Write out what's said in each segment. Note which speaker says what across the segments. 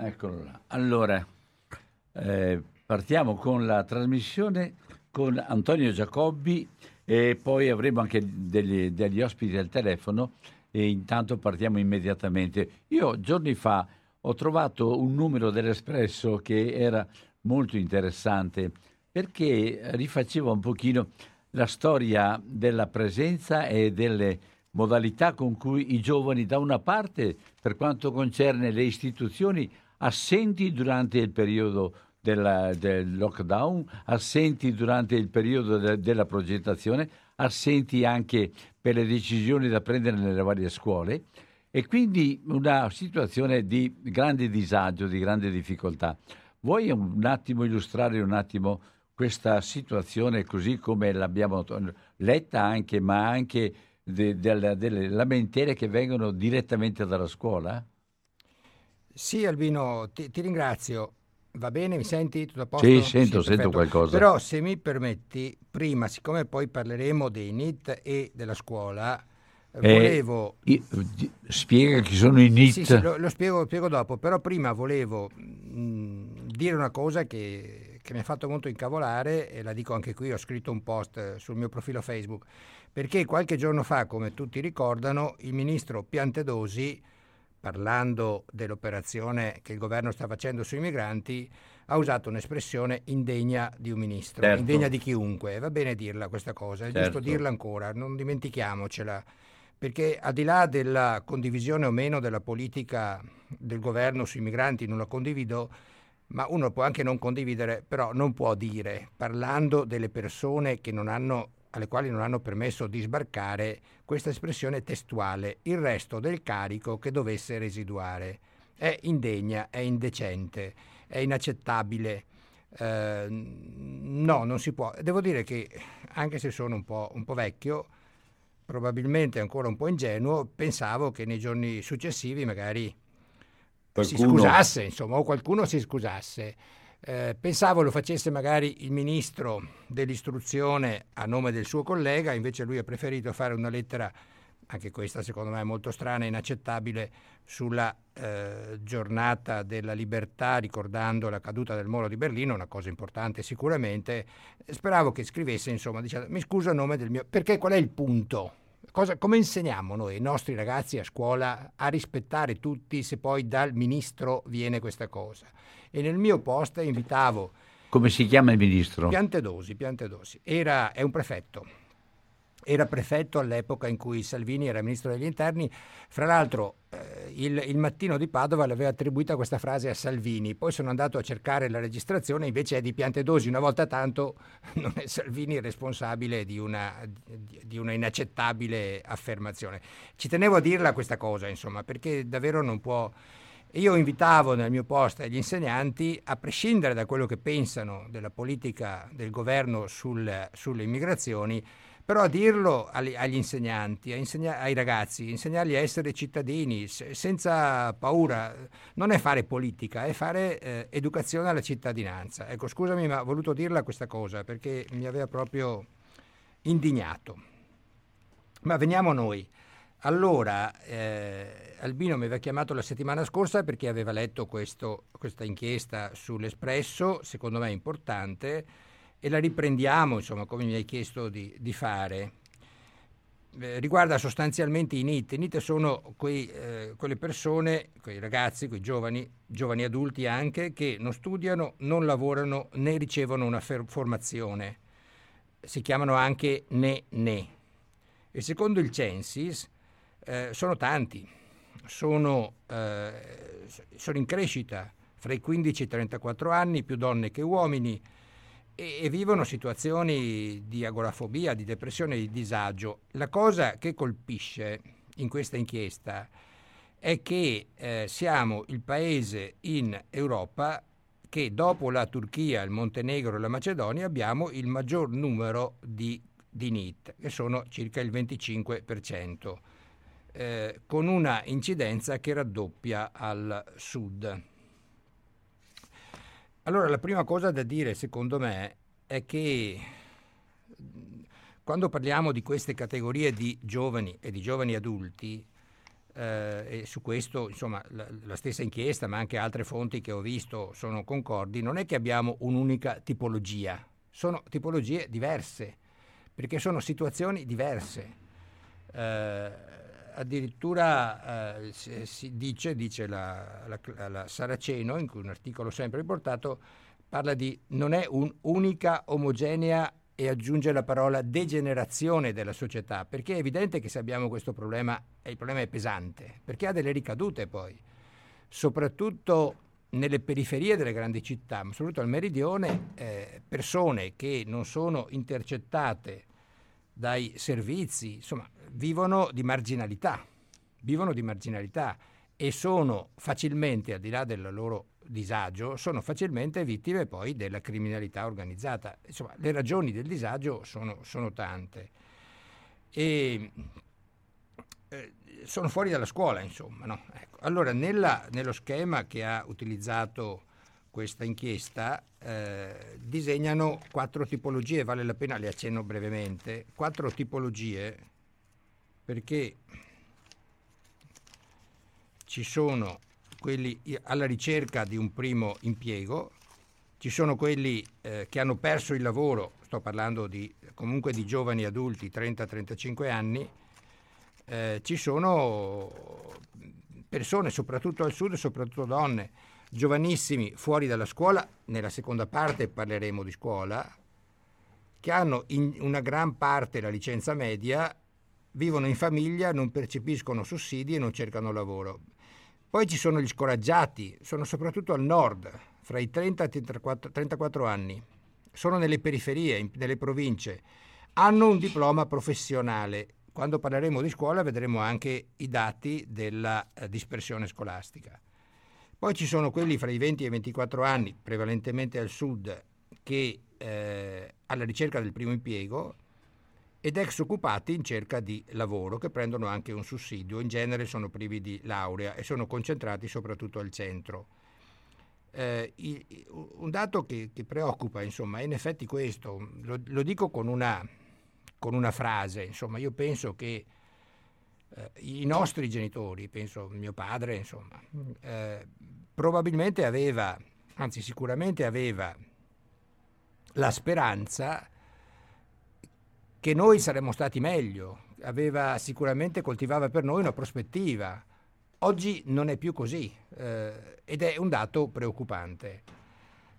Speaker 1: Eccolo là. Allora, eh, partiamo con la trasmissione con Antonio Giacobbi e poi avremo anche degli, degli ospiti al telefono e intanto partiamo immediatamente. Io giorni fa ho trovato un numero dell'Espresso che era molto interessante perché rifaceva un pochino la storia della presenza e delle modalità con cui i giovani da una parte per quanto concerne le istituzioni assenti durante il periodo della, del lockdown, assenti durante il periodo de, della progettazione, assenti anche per le decisioni da prendere nelle varie scuole e quindi una situazione di grande disagio, di grande difficoltà. Vuoi un attimo illustrare un attimo questa situazione così come l'abbiamo letta anche, ma anche de, de, delle lamentele che vengono direttamente dalla scuola?
Speaker 2: Sì, Albino, ti, ti ringrazio. Va bene, mi senti? Tutto a posto?
Speaker 1: Sì, sento, sì, sento qualcosa.
Speaker 2: Però se mi permetti, prima, siccome poi parleremo dei NIT e della scuola, eh, volevo...
Speaker 1: Io, spiega chi sono i NIT.
Speaker 2: Sì, sì lo, lo, spiego, lo, spiego, dopo, però prima volevo mh, dire una cosa che, che mi ha fatto molto incavolare e la dico anche qui, ho scritto un post sul mio profilo Facebook, perché qualche giorno fa, come tutti ricordano, il ministro Piantedosi parlando dell'operazione che il governo sta facendo sui migranti, ha usato un'espressione indegna di un ministro, certo. indegna di chiunque. Va bene dirla questa cosa, è certo. giusto dirla ancora, non dimentichiamocela, perché al di là della condivisione o meno della politica del governo sui migranti, non la condivido, ma uno può anche non condividere, però non può dire, parlando delle persone che non hanno alle quali non hanno permesso di sbarcare questa espressione testuale, il resto del carico che dovesse residuare. È indegna, è indecente, è inaccettabile. Eh, no, non si può. Devo dire che anche se sono un po', un po' vecchio, probabilmente ancora un po' ingenuo, pensavo che nei giorni successivi magari qualcuno... si scusasse, insomma, o qualcuno si scusasse. Eh, pensavo lo facesse magari il ministro dell'istruzione a nome del suo collega, invece lui ha preferito fare una lettera, anche questa secondo me molto strana e inaccettabile, sulla eh, giornata della libertà ricordando la caduta del muro di Berlino, una cosa importante sicuramente. Speravo che scrivesse, insomma, dicendo mi scuso a nome del mio... perché qual è il punto? Cosa, come insegniamo noi i nostri ragazzi a scuola a rispettare tutti se poi dal ministro viene questa cosa? e nel mio post invitavo...
Speaker 1: Come si chiama il ministro?
Speaker 2: Piantedosi, Piantedosi. Era, è un prefetto. Era prefetto all'epoca in cui Salvini era ministro degli interni. Fra l'altro eh, il, il, mattino di Padova l'aveva attribuita questa frase a Salvini. Poi sono andato a cercare la registrazione, invece è di Piantedosi. Una volta tanto non è Salvini responsabile di una, di, di una inaccettabile affermazione. Ci tenevo a dirla questa cosa, insomma, perché davvero non può io invitavo nel mio post gli insegnanti, a prescindere da quello che pensano della politica del governo sul, sulle immigrazioni, però a dirlo agli, insegnanti, insegna, ai ragazzi, insegnargli a essere cittadini se, senza paura. Non è fare politica, è fare eh, educazione alla cittadinanza. Ecco, scusami, ma ho voluto dirla questa cosa perché mi aveva proprio indignato. Ma veniamo a noi. Allora, eh, Albino mi aveva chiamato la settimana scorsa perché aveva letto questo, questa inchiesta sull'Espresso, secondo me importante, e la riprendiamo, insomma, come mi hai chiesto di, di fare. Eh, riguarda sostanzialmente i NIT. I NIT sono quei, eh, quelle persone, quei ragazzi, quei giovani, giovani adulti anche, che non studiano, non lavorano né ricevono una fer- formazione. Si chiamano anche ne ne. E secondo il Censis, eh, sono tanti, sono, eh, sono, in crescita fra i 15 e i 34 anni, più donne che uomini, e, e, vivono situazioni di agorafobia, di depressione di disagio. La cosa che colpisce in questa inchiesta è che eh, siamo il paese in Europa che dopo la Turchia, il Montenegro e la Macedonia abbiamo il maggior numero di, di NIT, che sono circa il 25% eh, con una incidenza che raddoppia al sud. Allora la prima cosa da dire secondo me è che quando parliamo di queste categorie di giovani e di giovani adulti, eh, e su questo insomma, la, la, stessa inchiesta, ma anche altre fonti che ho visto sono concordi, non è che abbiamo un'unica tipologia, sono tipologie diverse, perché sono situazioni diverse. Eh, addirittura eh, si, dice, dice la, la, la, Saraceno, in cui un articolo sempre riportato, parla di non è un'unica omogenea e aggiunge la parola degenerazione della società, perché è evidente che se abbiamo questo problema, il problema è pesante, perché ha delle ricadute poi, soprattutto nelle periferie delle grandi città, ma soprattutto al meridione, eh, persone che non sono intercettate dai servizi, insomma, vivono di marginalità, vivono di marginalità e sono facilmente, al di là del loro disagio, sono facilmente vittime poi della criminalità organizzata. Insomma, le ragioni del disagio sono, sono tante. E eh, sono fuori dalla scuola, insomma. No? Ecco. Allora, nella, nello schema che ha utilizzato questa inchiesta eh, disegnano quattro tipologie, vale la pena, le accenno brevemente, quattro tipologie perché ci sono quelli alla ricerca di un primo impiego, ci sono quelli eh, che hanno perso il lavoro, sto parlando di, comunque di giovani adulti 30-35 anni, eh, ci sono persone, soprattutto al sud, soprattutto donne, giovanissimi fuori dalla scuola, nella seconda parte parleremo di scuola, che hanno in una gran parte la licenza media vivono in famiglia, non percepiscono sussidi e non cercano lavoro. Poi ci sono gli scoraggiati, sono soprattutto al nord, fra i 30 e i 34 anni. Sono nelle periferie, nelle province. Hanno un diploma professionale. Quando parleremo di scuola vedremo anche i dati della eh, dispersione scolastica. Poi ci sono quelli fra i 20 e i 24 anni, prevalentemente al sud, che eh, alla ricerca del primo impiego ed ex occupati in cerca di lavoro che prendono anche un sussidio, in genere sono privi di laurea e sono concentrati soprattutto al centro. Eh, un dato che, che, preoccupa, insomma, è in effetti questo, lo, lo dico con una, con una, frase, insomma, io penso che eh, i nostri genitori, penso mio padre, insomma, eh, probabilmente aveva, anzi sicuramente aveva la speranza che noi saremmo stati meglio, aveva sicuramente coltivava per noi una prospettiva. Oggi non è più così eh, ed è un dato preoccupante.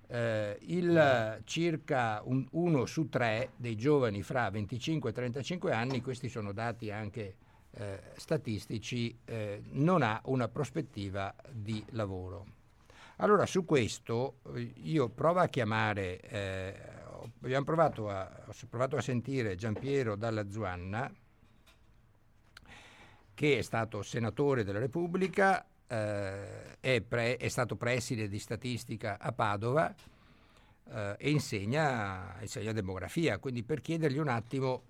Speaker 2: Eh, il circa un, uno su tre dei giovani fra 25 e 35 anni, questi sono dati anche eh, statistici, eh, non ha una prospettiva di lavoro. Allora su questo eh, io provo a chiamare eh, abbiamo provato a, ho provato a sentire Giampiero Dalla Zuanna, che è stato senatore della Repubblica, eh, è, pre, è, stato preside di statistica a Padova eh, e insegna, insegna demografia, quindi per chiedergli un attimo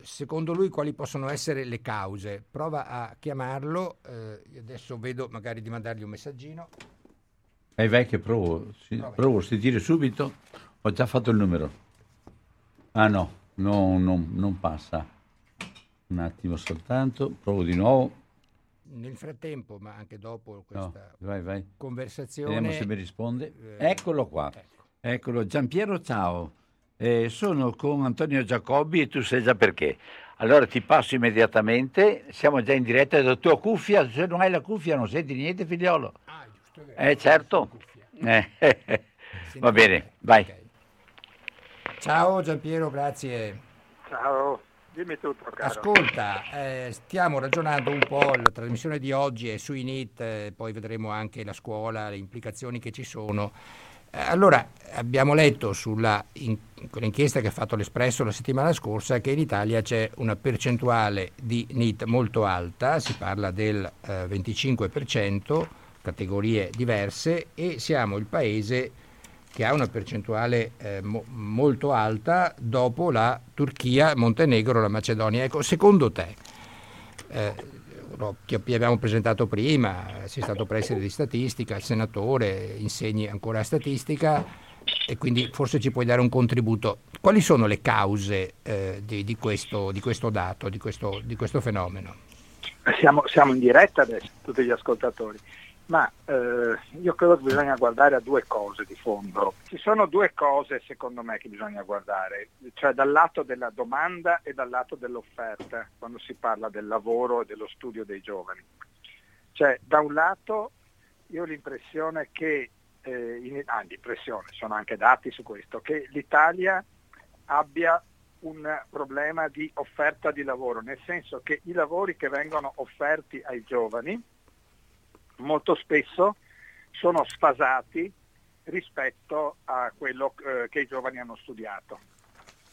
Speaker 2: secondo lui quali possono essere le cause. Prova a chiamarlo, eh, adesso vedo magari di mandargli un messaggino.
Speaker 1: Vai vai che provo, sì, provo a sentire subito, ho già fatto il numero. Ah no, no, no, non passa. Un attimo soltanto, provo di nuovo.
Speaker 2: Nel frattempo, ma anche dopo questa
Speaker 1: no, vai, vai.
Speaker 2: conversazione...
Speaker 1: Vediamo se mi risponde. Eh, Eccolo qua. Ecco. Eccolo, Giampiero, ciao. Eh, sono con Antonio Giacobbi e tu sai già perché. Allora ti passo immediatamente, siamo già in diretta da tua cuffia, se non hai la cuffia non senti niente figliolo. Ah, giusto, è vero. Eh certo. Eh, Va bene, vai. Okay.
Speaker 2: Ciao Giampiero, grazie.
Speaker 3: Ciao, dimmi tutto. Caro.
Speaker 2: Ascolta, eh, stiamo ragionando un po', la trasmissione di oggi è sui NIT, eh, poi vedremo anche la scuola, le implicazioni che ci sono. Eh, allora, abbiamo letto sulla in, quell'inchiesta che ha fatto l'Espresso la settimana scorsa che in Italia c'è una percentuale di NIT molto alta, si parla del 25%, eh, categorie diverse, e siamo il paese che ha una percentuale eh, mo- molto alta dopo la Turchia, Montenegro, la Macedonia. Ecco, secondo te, eh, che abbiamo presentato prima, sei stato preside di statistica, il senatore, insegni ancora statistica e quindi forse ci puoi dare un contributo. Quali sono le cause eh, di, di, questo, di, questo, dato, di questo, di questo fenomeno?
Speaker 3: siamo, siamo in diretta adesso, tutti gli ascoltatori ma eh, io credo che bisogna guardare a due cose di fondo. Ci sono due cose secondo me che bisogna guardare, cioè dal lato della domanda e dal lato dell'offerta quando si parla del lavoro e dello studio dei giovani. Cioè da un lato io ho l'impressione che, eh, in, ah, l'impressione, sono anche dati su questo, che l'Italia abbia un problema di offerta di lavoro, nel senso che i lavori che vengono offerti ai giovani molto spesso sono sfasati rispetto a quello eh, che i giovani hanno studiato.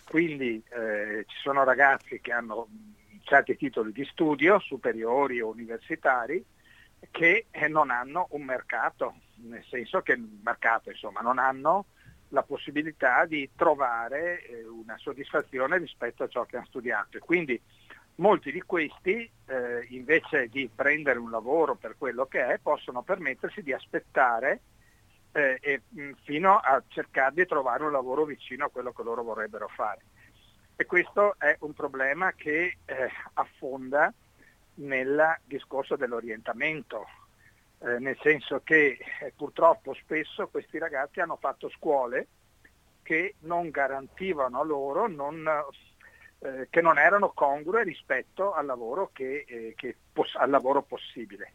Speaker 3: Quindi eh, ci sono ragazzi che hanno certi titoli di studio, superiori o universitari, che eh, non hanno un mercato, nel senso che il mercato insomma, non hanno la possibilità di trovare eh, una soddisfazione rispetto a ciò che hanno studiato. E quindi molti di questi eh, invece di prendere un lavoro per quello che è possono permettersi di aspettare eh, e, mh, fino a cercare di trovare un lavoro vicino a quello che loro vorrebbero fare. E questo è un problema che eh, affonda nel discorso dell'orientamento, eh, nel senso che eh, purtroppo spesso questi ragazzi hanno fatto scuole che non garantivano loro, non eh, che non erano congrue rispetto al lavoro, che, eh, che poss- al lavoro possibile.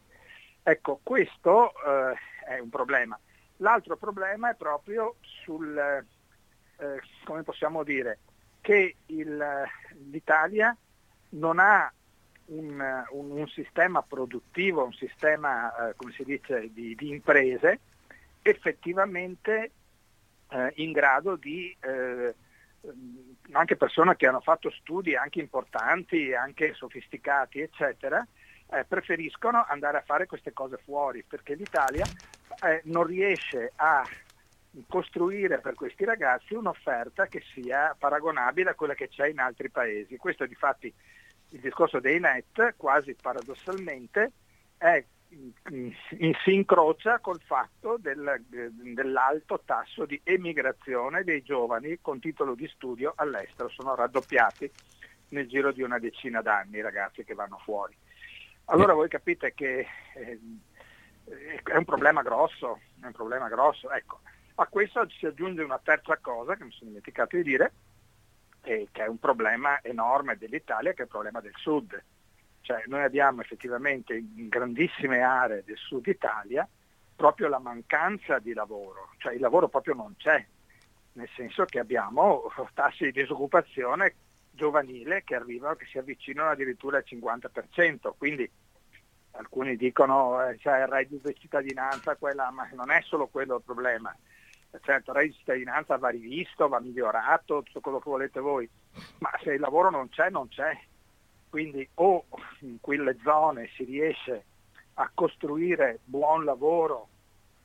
Speaker 3: Ecco, questo eh, è un problema. L'altro problema è proprio sul, eh, come possiamo dire, che il, l'Italia non ha un, un, un, sistema produttivo, un sistema, eh, come si dice, di, di imprese effettivamente eh, in grado di eh, anche persone che hanno fatto studi anche importanti, anche sofisticati, eccetera, eh, preferiscono andare a fare queste cose fuori perché l'Italia eh, non riesce a costruire per questi ragazzi un'offerta che sia paragonabile a quella che c'è in altri paesi. Questo è di fatti il discorso dei net, quasi paradossalmente, è si incrocia col fatto del, dell'alto tasso di emigrazione dei giovani con titolo di studio all'estero. Sono raddoppiati nel giro di una decina d'anni i ragazzi che vanno fuori. Allora voi capite che eh, è un problema grosso, è un problema grosso. Ecco, a questo si aggiunge una terza cosa che mi sono dimenticato di dire, eh, che è un problema enorme dell'Italia, che è il problema del sud cioè noi abbiamo effettivamente in grandissime aree del sud Italia proprio la mancanza di lavoro, cioè il lavoro proprio non c'è, nel senso che abbiamo tassi di disoccupazione giovanile che arrivano, che si avvicinano addirittura al 50%, quindi alcuni dicono eh, cioè, il reddito di cittadinanza, quella, ma non è solo quello il problema. Certo, il reddito di cittadinanza va rivisto, va migliorato, tutto quello che volete voi, ma se il lavoro non c'è, non c'è quindi o in quelle zone si riesce a costruire buon lavoro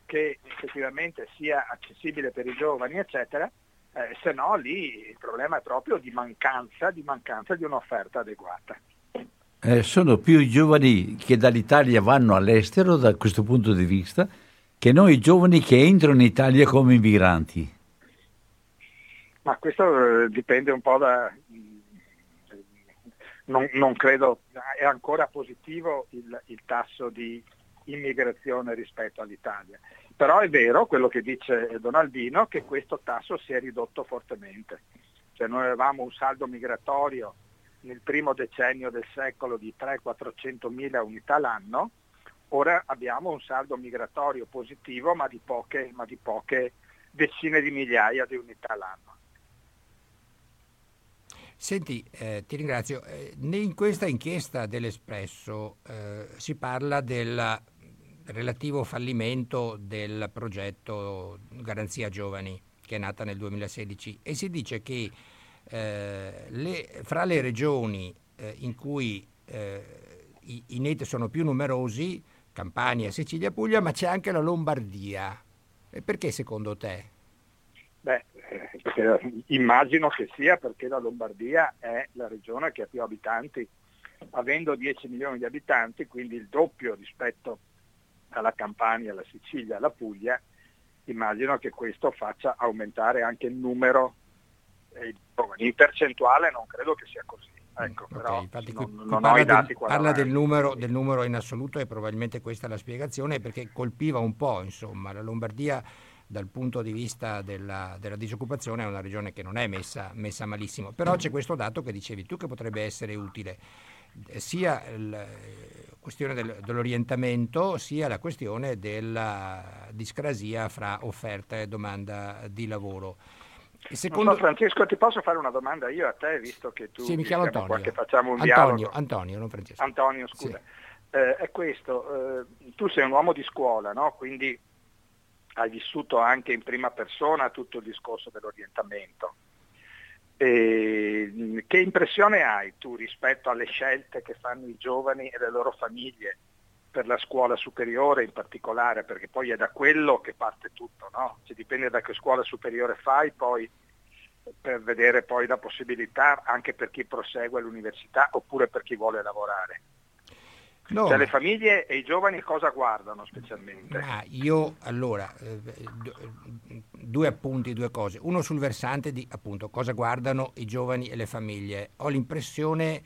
Speaker 3: che effettivamente sia accessibile per i giovani, eccetera, eh, se no lì il problema è proprio di mancanza, di, mancanza di un'offerta adeguata.
Speaker 1: Eh, sono più i giovani che dall'Italia vanno all'estero da questo punto di vista che noi giovani che entrano in Italia come immigranti.
Speaker 3: Ma questo eh, dipende un po' da, non, non, credo, è ancora positivo il, il, tasso di immigrazione rispetto all'Italia. Però è vero quello che dice Donaldino che questo tasso si è ridotto fortemente. Cioè noi avevamo un saldo migratorio nel primo decennio del secolo di 300-400 mila unità l'anno, ora abbiamo un saldo migratorio positivo ma di poche, ma di poche decine di migliaia di unità l'anno.
Speaker 2: Senti, eh, ti ringrazio. Eh, in questa inchiesta dell'Espresso eh, si parla del relativo fallimento del progetto Garanzia Giovani che è nata nel 2016 e si dice che eh, le, fra le regioni eh, in cui eh, i, i net sono più numerosi, Campania, Sicilia, Puglia, ma c'è anche la Lombardia. E perché secondo te?
Speaker 3: Eh, immagino che sia perché la Lombardia è la regione che ha più abitanti, avendo 10 milioni di abitanti, quindi il doppio rispetto alla Campania, alla Sicilia, alla Puglia, immagino che questo faccia aumentare anche il numero eh. In percentuale non credo che sia così. ecco, mm, però
Speaker 2: infatti non, qui, non parla, del, parla del, numero, del numero in assoluto e probabilmente questa è la spiegazione perché colpiva un po', insomma, la Lombardia dal punto di vista della, della, disoccupazione è una regione che non è messa, messa, malissimo, però c'è questo dato che dicevi tu che potrebbe essere utile, eh, sia la questione del, dell'orientamento sia la questione della discrasia fra offerta e domanda di lavoro.
Speaker 3: Secondo... So, Francesco, ti posso fare una domanda io a te, visto che tu
Speaker 2: sì, mi chiamo Antonio.
Speaker 3: Qua, che facciamo un
Speaker 2: Antonio,
Speaker 3: dialogo.
Speaker 2: Antonio, non Francesco.
Speaker 3: Antonio, scusa. Sì. Eh, è questo, eh, tu sei un uomo di scuola, no? quindi hai vissuto anche in prima persona tutto il discorso dell'orientamento. E che impressione hai tu rispetto alle scelte che fanno i giovani e le loro famiglie per la scuola superiore in particolare, perché poi è da quello che parte tutto, no? Cioè, dipende da che scuola superiore fai poi per vedere poi la possibilità anche per chi prosegue all'università oppure per chi vuole lavorare. No. Cioè le famiglie e i giovani cosa guardano specialmente?
Speaker 2: Ah, io allora, eh, due appunti, due cose. Uno sul versante di appunto cosa guardano i giovani e le famiglie. Ho l'impressione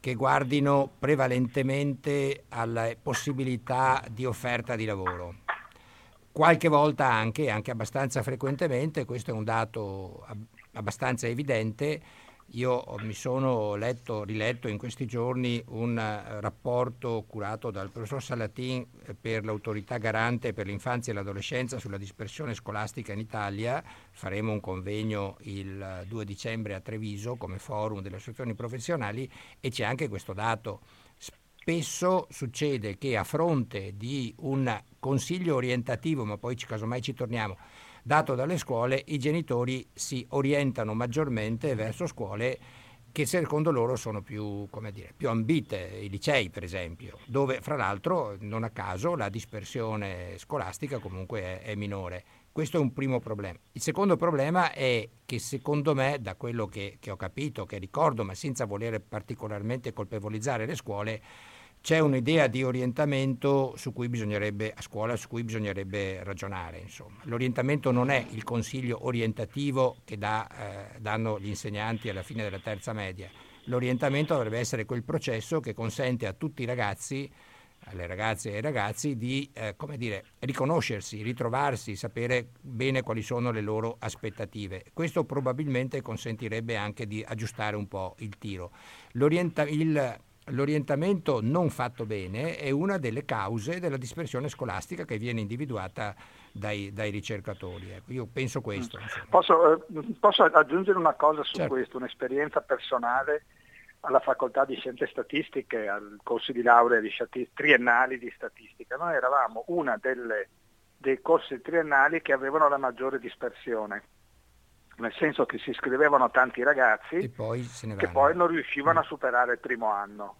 Speaker 2: che guardino prevalentemente alle possibilità di offerta di lavoro. Qualche volta anche, anche abbastanza frequentemente, questo è un dato abbastanza evidente, io mi sono letto, riletto in questi giorni un eh, rapporto curato dal professor Salatin eh, per l'autorità garante per l'infanzia e l'adolescenza sulla dispersione scolastica in Italia. Faremo un convegno il 2 dicembre a Treviso come forum delle associazioni professionali e c'è anche questo dato. Spesso succede che a fronte di un consiglio orientativo, ma poi casomai ci torniamo, dato dalle scuole, i genitori si orientano maggiormente verso scuole che secondo loro sono più, dire, più, ambite, i licei per esempio, dove fra l'altro non a caso la dispersione scolastica comunque è, è minore. Questo è un primo problema. Il secondo problema è che secondo me, da quello che, che ho capito, che ricordo, ma senza voler particolarmente colpevolizzare le scuole, c'è un'idea di orientamento su cui bisognerebbe, a scuola su cui bisognerebbe ragionare. Insomma. L'orientamento non è il consiglio orientativo che dà, eh, danno gli insegnanti alla fine della terza media. L'orientamento dovrebbe essere quel processo che consente a tutti i ragazzi, alle ragazze e ai ragazzi, di eh, dire, riconoscersi, ritrovarsi, sapere bene quali sono le loro aspettative. Questo probabilmente consentirebbe anche di aggiustare un po' il tiro. L'orienta- il, l'orientamento non fatto bene è una delle cause della dispersione scolastica che viene individuata dai, dai ricercatori. Ecco, io penso questo.
Speaker 3: Posso, eh, posso, aggiungere una cosa su certo. questo, un'esperienza personale alla facoltà di scienze statistiche, al corso di laurea di stati- triennali di statistica. Noi eravamo una delle, dei corsi triennali che avevano la maggiore dispersione nel senso che si iscrivevano tanti ragazzi
Speaker 2: poi
Speaker 3: che poi non riuscivano mm. a superare il primo anno,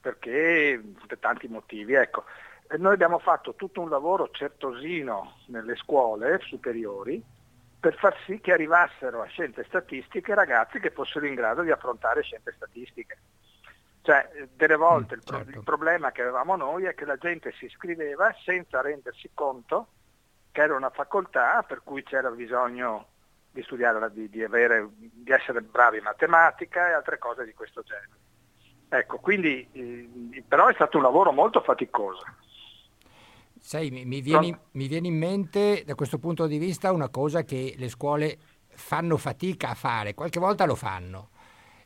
Speaker 3: perché per tanti motivi. Ecco. E noi abbiamo fatto tutto un lavoro certosino nelle scuole superiori per far sì che arrivassero a scienze statistiche ragazzi che fossero in grado di affrontare scienze statistiche. Cioè, delle volte mm, il, pro- certo. il problema che avevamo noi è che la gente si iscriveva senza rendersi conto che era una facoltà per cui c'era bisogno di studiare, di, di, avere, di essere bravi in matematica e altre cose di questo genere. Ecco, quindi eh, però è stato un lavoro molto faticoso.
Speaker 2: Sai, mi, mi, viene, mi, viene, in mente da questo punto di vista una cosa che le scuole fanno fatica a fare, qualche volta lo fanno,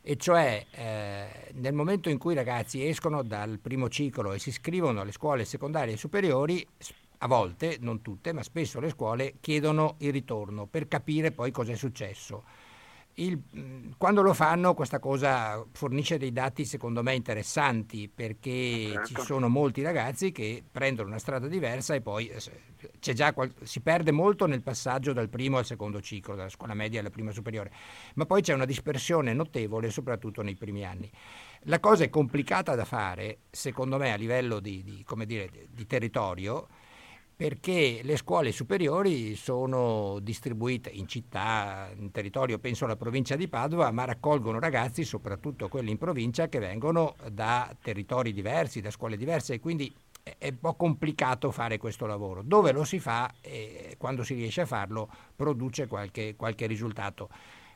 Speaker 2: e cioè eh, nel momento in cui i ragazzi escono dal primo ciclo e si iscrivono alle scuole secondarie e superiori, a volte, non tutte, ma spesso le scuole chiedono il ritorno per capire poi cosa è successo. Il, quando lo fanno questa cosa fornisce dei dati secondo me interessanti perché certo. ci sono molti ragazzi che prendono una strada diversa e poi eh, già, si perde molto nel passaggio dal primo al secondo ciclo, dalla scuola media alla prima superiore, ma poi c'è una dispersione notevole soprattutto nei primi anni. La cosa è complicata da fare secondo me a livello di, di, dire, di territorio perché le scuole superiori sono distribuite in città, in territorio, penso alla provincia di Padova, ma raccolgono ragazzi, soprattutto quelli in provincia, che vengono da territori diversi, da scuole diverse e quindi è un po' complicato fare questo lavoro. Dove lo si fa e quando si riesce a farlo produce qualche, qualche risultato.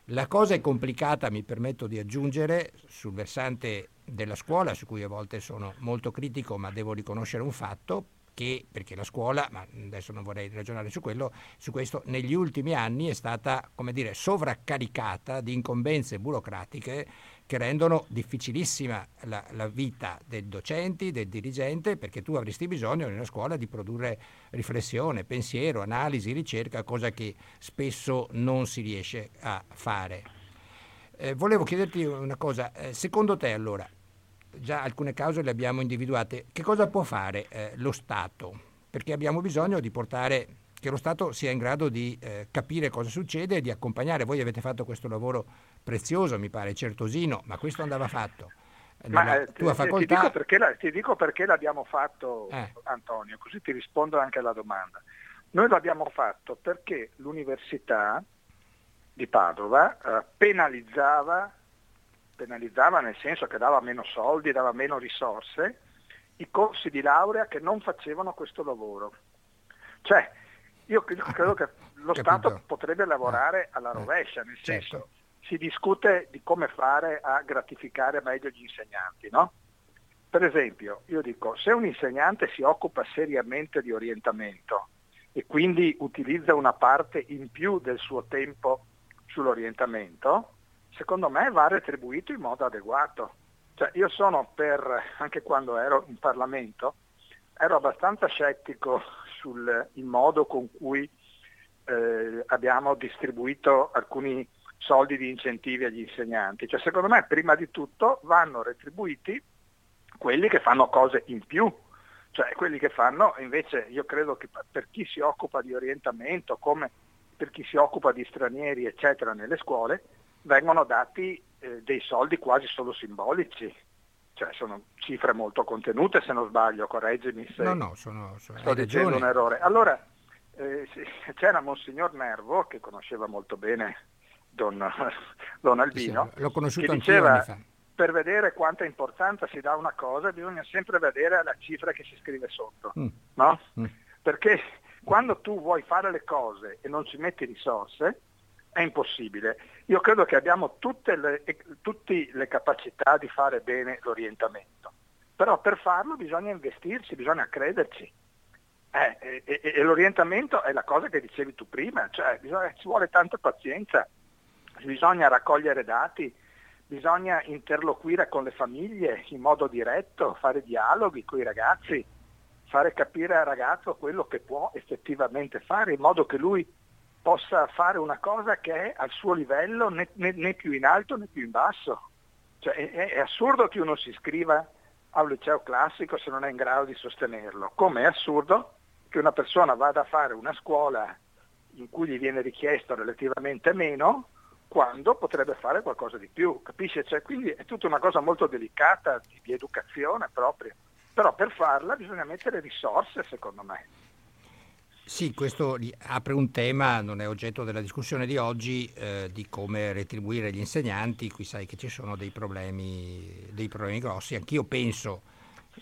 Speaker 2: La cosa è complicata, mi permetto di aggiungere, sul versante della scuola, su cui a volte sono molto critico, ma devo riconoscere un fatto, che, perché la scuola, ma adesso non vorrei ragionare su quello, su questo, negli ultimi anni è stata, come dire, sovraccaricata di incombenze burocratiche che rendono difficilissima la, la, vita dei docenti, del dirigente, perché tu avresti bisogno nella scuola di produrre riflessione, pensiero, analisi, ricerca, cosa che spesso non si riesce a fare. Eh, volevo chiederti una cosa, eh, secondo te allora, già alcune cause le abbiamo individuate, che cosa può fare eh, lo Stato? Perché abbiamo bisogno di portare che lo Stato sia in grado di eh, capire cosa succede e di accompagnare. Voi avete fatto questo lavoro prezioso, mi pare, certosino, ma questo andava fatto.
Speaker 3: Ma, eh, tua facoltà... ti, dico perché, la, ti dico perché l'abbiamo fatto, eh. Antonio, così ti rispondo anche alla domanda. Noi l'abbiamo fatto perché l'Università di Padova eh, penalizzava, penalizzava nel senso che dava meno soldi, dava meno risorse, i corsi di laurea che non facevano questo lavoro. Cioè, io credo che lo Stato potrebbe lavorare alla eh, rovescia, nel certo. senso si discute di come fare a gratificare meglio gli insegnanti, no? Per esempio, io dico, se un insegnante si occupa seriamente di orientamento e quindi utilizza una parte in più del suo tempo sull'orientamento, secondo me va retribuito in modo adeguato. Cioè, io sono per, anche quando ero in Parlamento, ero abbastanza scettico sul modo con cui eh, abbiamo distribuito alcuni soldi di incentivi agli insegnanti. Cioè, secondo me prima di tutto vanno retribuiti quelli che fanno cose in più, cioè quelli che fanno invece io credo che per chi si occupa di orientamento, come per chi si occupa di stranieri eccetera nelle scuole, vengono dati eh, dei soldi quasi solo simbolici, cioè sono cifre molto contenute se non sbaglio, correggimi se
Speaker 2: no, no, sono,
Speaker 3: sono, sto dicendo ragione. un errore. Allora eh, c'era Monsignor Nervo che conosceva molto bene Don, Don Albino,
Speaker 2: sì, l'ho conosciuto
Speaker 3: che diceva per vedere quanta importanza si dà a una cosa bisogna sempre vedere la cifra che si scrive sotto, mm. no? Mm. Perché quando tu vuoi fare le cose e non ci metti risorse, è impossibile. Io credo che abbiamo tutte le, tutte le capacità di fare bene l'orientamento, però per farlo bisogna investirci, bisogna crederci. Eh, e, e, e, l'orientamento è la cosa che dicevi tu prima, cioè bisogna, ci vuole tanta pazienza, bisogna raccogliere dati, bisogna interloquire con le famiglie in modo diretto, fare dialoghi con i ragazzi, fare capire al ragazzo quello che può effettivamente fare in modo che lui possa fare una cosa che è al suo livello né, né, né più in alto né più in basso. Cioè, è, è, assurdo che uno si iscriva a un liceo classico se non è in grado di sostenerlo, come è assurdo che una persona vada a fare una scuola in cui gli viene richiesto relativamente meno quando potrebbe fare qualcosa di più, capisce? Cioè, quindi è tutta una cosa molto delicata di, di educazione proprio, però per farla bisogna mettere risorse secondo me.
Speaker 2: Sì, questo apre un tema, non è oggetto della discussione di oggi, eh, di come retribuire gli insegnanti. Qui sai che ci sono dei problemi, dei problemi grossi. Anch'io penso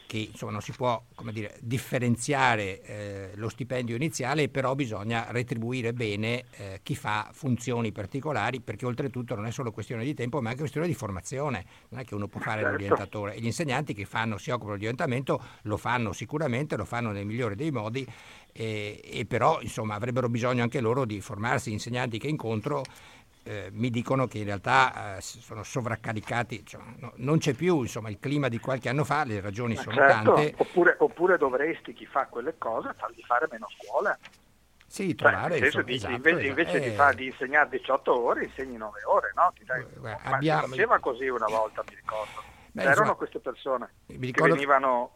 Speaker 2: che insomma, non si può dire, differenziare eh, lo stipendio iniziale, però bisogna retribuire bene eh, chi fa funzioni particolari, perché oltretutto non è solo questione di tempo, ma anche questione di formazione. Non è che uno può fare certo. l'orientatore. E gli insegnanti che fanno, si occupano di orientamento lo fanno sicuramente, lo fanno nel migliore dei modi, e, e però insomma, avrebbero bisogno anche loro di formarsi, insegnanti che incontro eh, mi dicono che in realtà eh, sono sovraccaricati, cioè, no, non c'è più insomma, il clima di qualche anno fa, le ragioni Ma sono certo, tante.
Speaker 3: Oppure, oppure, dovresti, chi fa quelle cose, fargli fare meno scuola.
Speaker 2: Sì, trovare,
Speaker 3: Beh, insomma, dici, esatto, invece, esatto. invece eh, di, far, di, insegnare 18 ore, insegni 9 ore, no? Ti dai, guarda, abbiamo... si faceva così una volta, mi ricordo. Beh, Erano insomma, queste persone ricordo... che venivano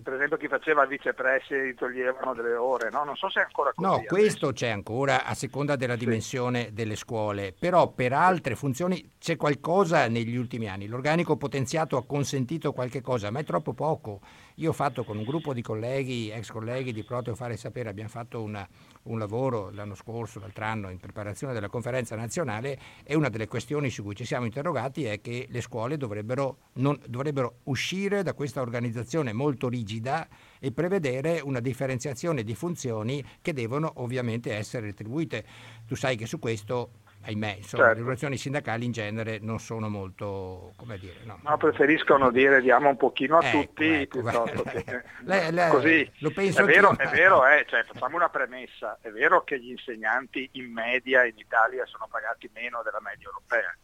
Speaker 3: per esempio chi faceva il vicepresse gli toglievano delle ore, no? Non so se è ancora così.
Speaker 2: No,
Speaker 3: adesso.
Speaker 2: questo c'è ancora a seconda della sì. dimensione delle scuole, però per altre funzioni c'è qualcosa negli ultimi anni. L'organico potenziato ha consentito qualche cosa, ma è troppo poco. Io ho fatto con un gruppo di colleghi, ex colleghi di Proteo Fare Sapere, abbiamo fatto una, un lavoro l'anno scorso, l'altro anno, in preparazione della conferenza nazionale e una delle questioni su cui ci siamo interrogati è che le scuole dovrebbero, non, dovrebbero uscire da questa organizzazione molto rigida e prevedere una differenziazione di funzioni che devono ovviamente essere retribuite. Tu sai che su questo ahimè, insomma, certo. le rivoluzioni sindacali in genere non sono molto, come dire... No,
Speaker 3: no preferiscono dire diamo un pochino a ecco, tutti ecco, piuttosto che... lei, lei, così, lo penso è vero, è vero eh, cioè, facciamo una premessa, è vero che gli insegnanti in media in Italia sono pagati meno della media europea,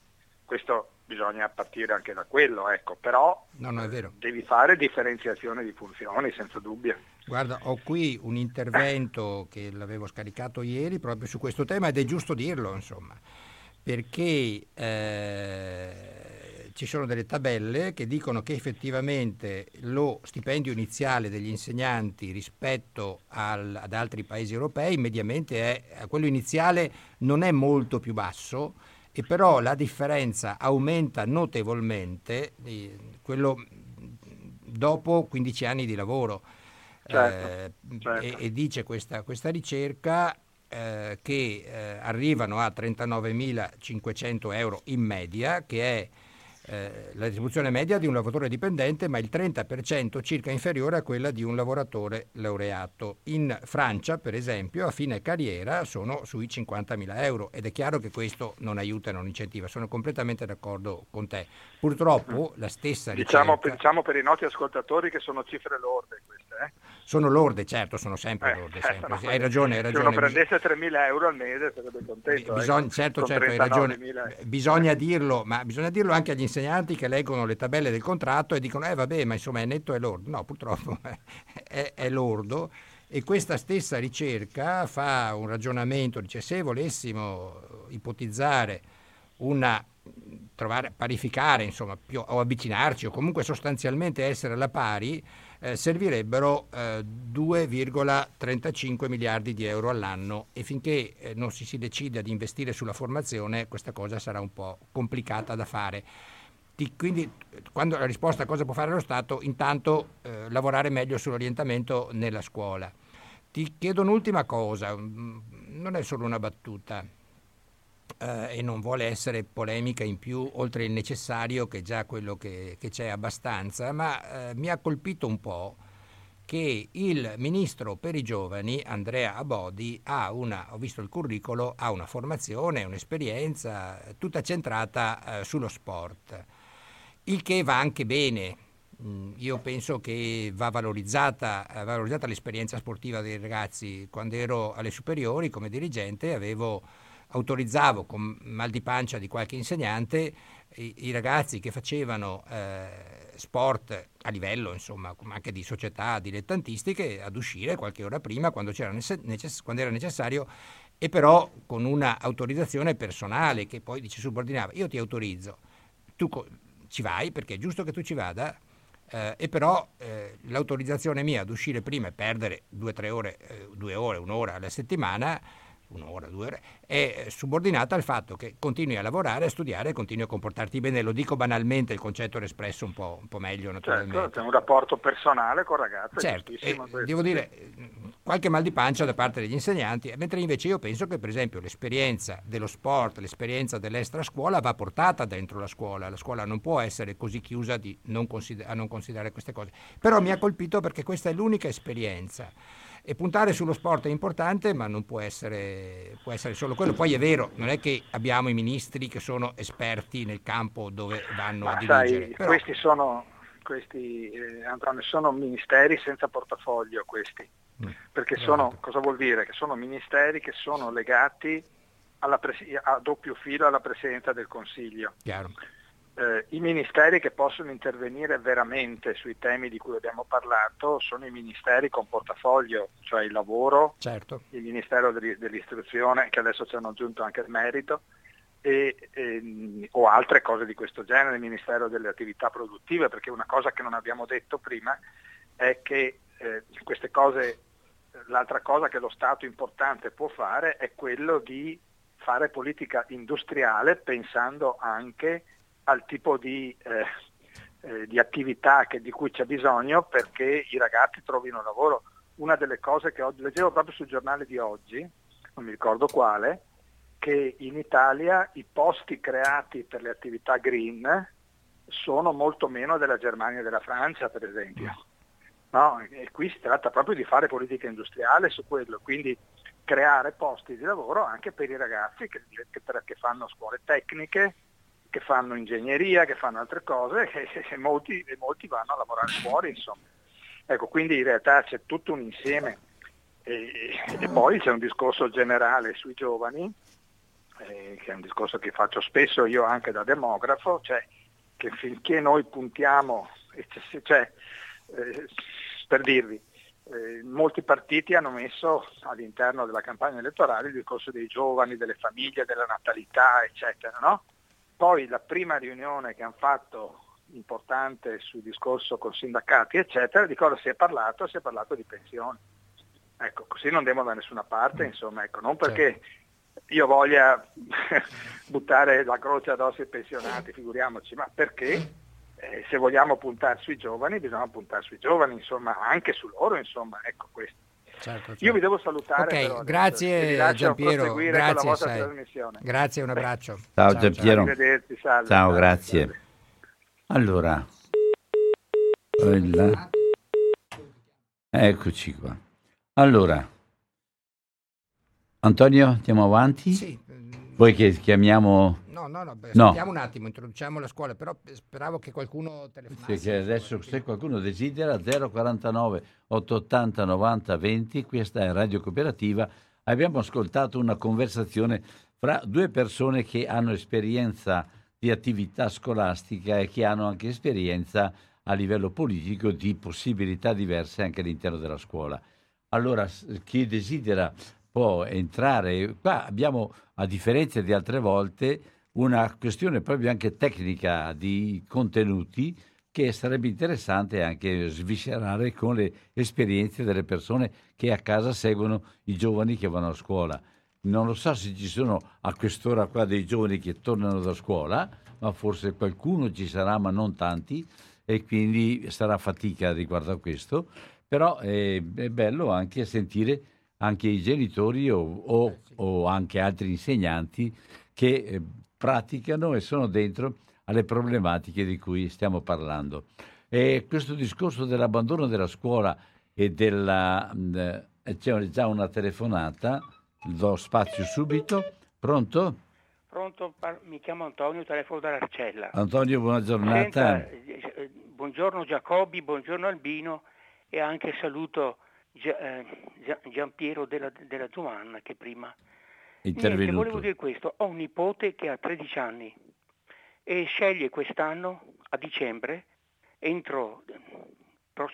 Speaker 3: questo bisogna partire anche da quello, ecco, però
Speaker 2: no, no,
Speaker 3: devi fare differenziazione di funzioni senza dubbio.
Speaker 2: Guarda, ho qui un intervento che l'avevo scaricato ieri proprio su questo tema ed è giusto dirlo, insomma, perché eh, ci sono delle tabelle che dicono che effettivamente lo stipendio iniziale degli insegnanti rispetto al, ad altri paesi europei mediamente è, quello iniziale non è molto più basso, e però la differenza aumenta notevolmente quello dopo 15 anni di lavoro. Certo, eh, certo. E, e, dice questa, questa ricerca eh, che eh, arrivano a 39.500 euro in media, che è eh, la distribuzione media di un lavoratore dipendente, ma il 30% circa inferiore a quella di un lavoratore laureato. In Francia, per esempio, a fine carriera sono sui 50.000 euro ed è chiaro che questo non aiuta e non incentiva. Sono completamente d'accordo con te. Purtroppo mm. la stessa
Speaker 3: diciamo,
Speaker 2: ricerca...
Speaker 3: Diciamo per i nostri ascoltatori che sono cifre lorde queste. Eh?
Speaker 2: Sono lorde, certo, sono sempre eh, lorde. Sempre. No, hai ragione, hai ragione.
Speaker 3: Se uno prendesse 3.000 euro al mese sarebbe contento.
Speaker 2: Bisogna, eh, certo, certo, hai ragione. Bisogna dirlo, ma bisogna dirlo anche agli insegnanti che leggono le tabelle del contratto e dicono, eh vabbè, ma insomma è netto e lordo. No, purtroppo è, è lordo. E questa stessa ricerca fa un ragionamento, dice se volessimo ipotizzare una trovare, parificare, insomma, più, o avvicinarci o comunque sostanzialmente essere alla pari, eh, servirebbero eh, 2,35 miliardi di euro all'anno e finché eh, non si, si decide di investire sulla formazione questa cosa sarà un po' complicata da fare. Ti, quindi quando la risposta a cosa può fare lo Stato, intanto eh, lavorare meglio sull'orientamento nella scuola. Ti chiedo un'ultima cosa, mm, non è solo una battuta eh, e non vuole essere polemica in più oltre il necessario che è già quello che, che c'è abbastanza, ma eh, mi ha colpito un po' che il ministro per i giovani, Andrea Abodi, ha una, ho visto il curriculum, ha una formazione, un'esperienza tutta centrata eh, sullo sport, il che va anche bene. Mm, io penso che va valorizzata, valorizzata l'esperienza sportiva dei ragazzi. Quando ero alle superiori come dirigente avevo autorizzavo con mal di pancia di qualche insegnante i, i ragazzi che facevano eh, sport a livello insomma anche di società dilettantistiche ad uscire qualche ora prima quando, necess- quando era necessario e però con una autorizzazione personale che poi dice subordinava io ti autorizzo tu ci vai perché è giusto che tu ci vada eh, e però eh, l'autorizzazione mia ad uscire prima e perdere due tre ore, eh, due ore, un'ora alla settimana un'ora, due ore, è subordinata al fatto che continui a lavorare, a studiare continui a comportarti bene. Lo dico banalmente, il concetto era espresso un po', un po meglio naturalmente.
Speaker 3: Certo, c'è un rapporto personale con ragazzi.
Speaker 2: Certo, devo dire, qualche mal di pancia da parte degli insegnanti, mentre invece io penso che per esempio l'esperienza dello sport, l'esperienza dell'extra scuola va portata dentro la scuola. La scuola non può essere così chiusa non consider- a non considerare queste cose. Però mi ha colpito perché questa è l'unica esperienza e puntare sullo sport è importante, ma non può essere, può essere, solo quello. Poi è vero, non è che abbiamo i ministri che sono esperti nel campo dove vanno ma a dirigere.
Speaker 3: Sai, Però... Questi sono, questi, eh, Antonio, sono ministeri senza portafoglio questi. Mm. Perché sono, esatto. cosa vuol dire? Che sono ministeri che sono legati pres- a doppio filo alla presidenza del Consiglio.
Speaker 2: Chiaro
Speaker 3: eh, I ministeri che possono intervenire veramente sui temi di cui abbiamo parlato sono i ministeri con portafoglio, cioè il lavoro,
Speaker 2: certo.
Speaker 3: il Ministero dell'istruzione, che adesso ci hanno aggiunto anche il merito, e, e, o altre cose di questo genere, il Ministero delle attività produttive, perché una cosa che non abbiamo detto prima è che eh, queste cose, l'altra cosa che lo Stato importante può fare è quello di fare politica industriale pensando anche al tipo di, eh, eh, di attività che, di cui c'è bisogno perché i ragazzi trovino lavoro. Una delle cose che oggi, leggevo proprio sul giornale di oggi, non mi ricordo quale, che in Italia i posti creati per le attività green sono molto meno della Germania e della Francia, per esempio. No, e qui si tratta proprio di fare politica industriale su quello, quindi creare posti di lavoro anche per i ragazzi che, che, che fanno scuole tecniche, che fanno ingegneria, che fanno altre cose e, e, molti, e molti vanno a lavorare fuori. Insomma. Ecco, quindi in realtà c'è tutto un insieme e, e poi c'è un discorso generale sui giovani, eh, che è un discorso che faccio spesso io anche da demografo, cioè che finché noi puntiamo, cioè, eh, per dirvi, eh, molti partiti hanno messo all'interno della campagna elettorale il discorso dei giovani, delle famiglie, della natalità, eccetera. No? Poi la prima riunione che hanno fatto importante sul discorso con sindacati, eccetera, di cosa si è parlato? Si è parlato di pensioni. Ecco, così non andiamo da nessuna parte, insomma, ecco, non perché certo. io voglia buttare la croce addosso ai pensionati, figuriamoci, ma perché eh, se vogliamo puntare sui giovani bisogna puntare sui giovani, insomma, anche su loro, insomma, ecco questo. Certo, certo. Io vi devo salutare.
Speaker 2: Ok, però, grazie Giampiero. Grazie, grazie, un abbraccio.
Speaker 1: Ciao, ciao Giampiero. Ciao, ciao grazie. Salve. Allora, eccoci qua. Allora, Antonio, andiamo avanti?
Speaker 2: Sì.
Speaker 1: Poi che chiamiamo...
Speaker 2: No, no, no, no. aspettiamo un attimo, introduciamo la scuola, però speravo che qualcuno telefonasse.
Speaker 1: Sì, che adesso se qualcuno desidera 049 880 90 20, questa è Radio Cooperativa, abbiamo ascoltato una conversazione fra due persone che hanno esperienza di attività scolastica e che hanno anche esperienza a livello politico di possibilità diverse anche all'interno della scuola. Allora, chi desidera può entrare. Qua abbiamo, a differenza di altre volte, una questione proprio anche tecnica di contenuti che sarebbe interessante anche sviscerare con le esperienze delle persone che a casa seguono i giovani che vanno a scuola. Non lo so se ci sono a quest'ora qua dei giovani che tornano da scuola, ma forse qualcuno ci sarà, ma non tanti, e quindi sarà fatica riguardo a questo. Però è, è bello anche sentire anche i genitori o, o, eh, o anche altri insegnanti che eh, praticano e sono dentro alle problematiche di cui stiamo parlando. E questo discorso dell'abbandono della scuola e della... Eh, c'è già una telefonata, do spazio subito. Pronto?
Speaker 4: Pronto, mi chiamo Antonio, telefono da Arcella.
Speaker 1: Antonio, buona giornata. Senta,
Speaker 4: eh, buongiorno Giacobbi, buongiorno Albino e anche saluto eh, Giampiero della, della Giovanna che prima.
Speaker 1: Niente,
Speaker 4: volevo dire questo, ho un nipote che ha 13 anni e sceglie quest'anno, a dicembre, entro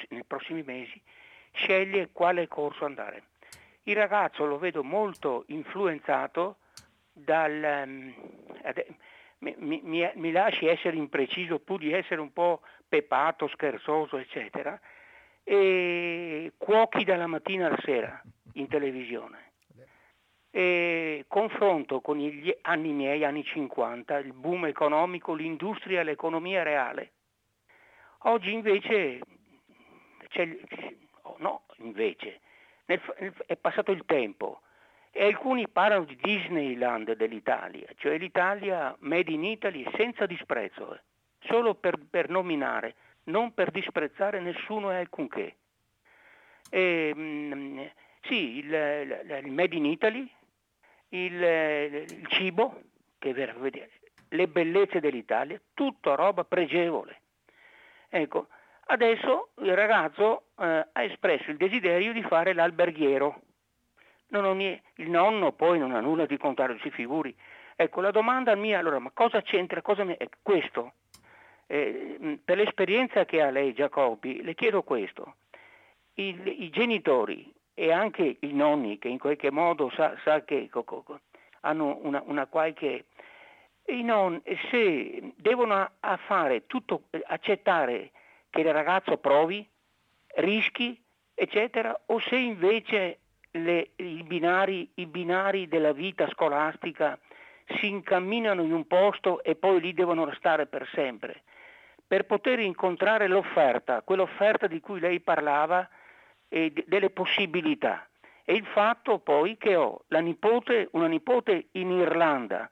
Speaker 4: nei prossimi mesi, sceglie quale corso andare. Il ragazzo lo vedo molto influenzato dal... Um, mi, mi, mi, lasci essere impreciso pur di essere un po' pepato, scherzoso, eccetera, e cuochi dalla mattina alla sera in televisione. E confronto con gli anni miei, anni 50, il boom economico, l'industria, l'economia reale. Oggi invece, no, invece, è passato il tempo e alcuni parlano di Disneyland dell'Italia, cioè l'Italia made in Italy senza disprezzo, eh, solo per, per nominare non per disprezzare nessuno e alcunché. E, mh, mm, sì, il, il, Made in Italy, il, il cibo, le bellezze dell'Italia, tutta roba pregevole. Ecco, adesso il ragazzo eh, ha espresso il desiderio di fare l'alberghiero. È, il nonno poi non ha nulla di contare, si figuri. Ecco, la domanda mia allora, ma cosa c'entra? Cosa mi... È questo, eh, per l'esperienza che ha lei Giacobbi, le chiedo questo. Il, I genitori e anche i nonni che in qualche modo sa, sa che co, co, hanno una, una qualche... I non, se devono fare tutto, accettare che il ragazzo provi, rischi, eccetera, o se invece le, i, binari, i binari della vita scolastica si incamminano in un posto e poi lì devono restare per sempre. Per poter incontrare l'offerta, quell'offerta di cui lei parlava e delle possibilità. E il fatto poi che ho nipote, una nipote in Irlanda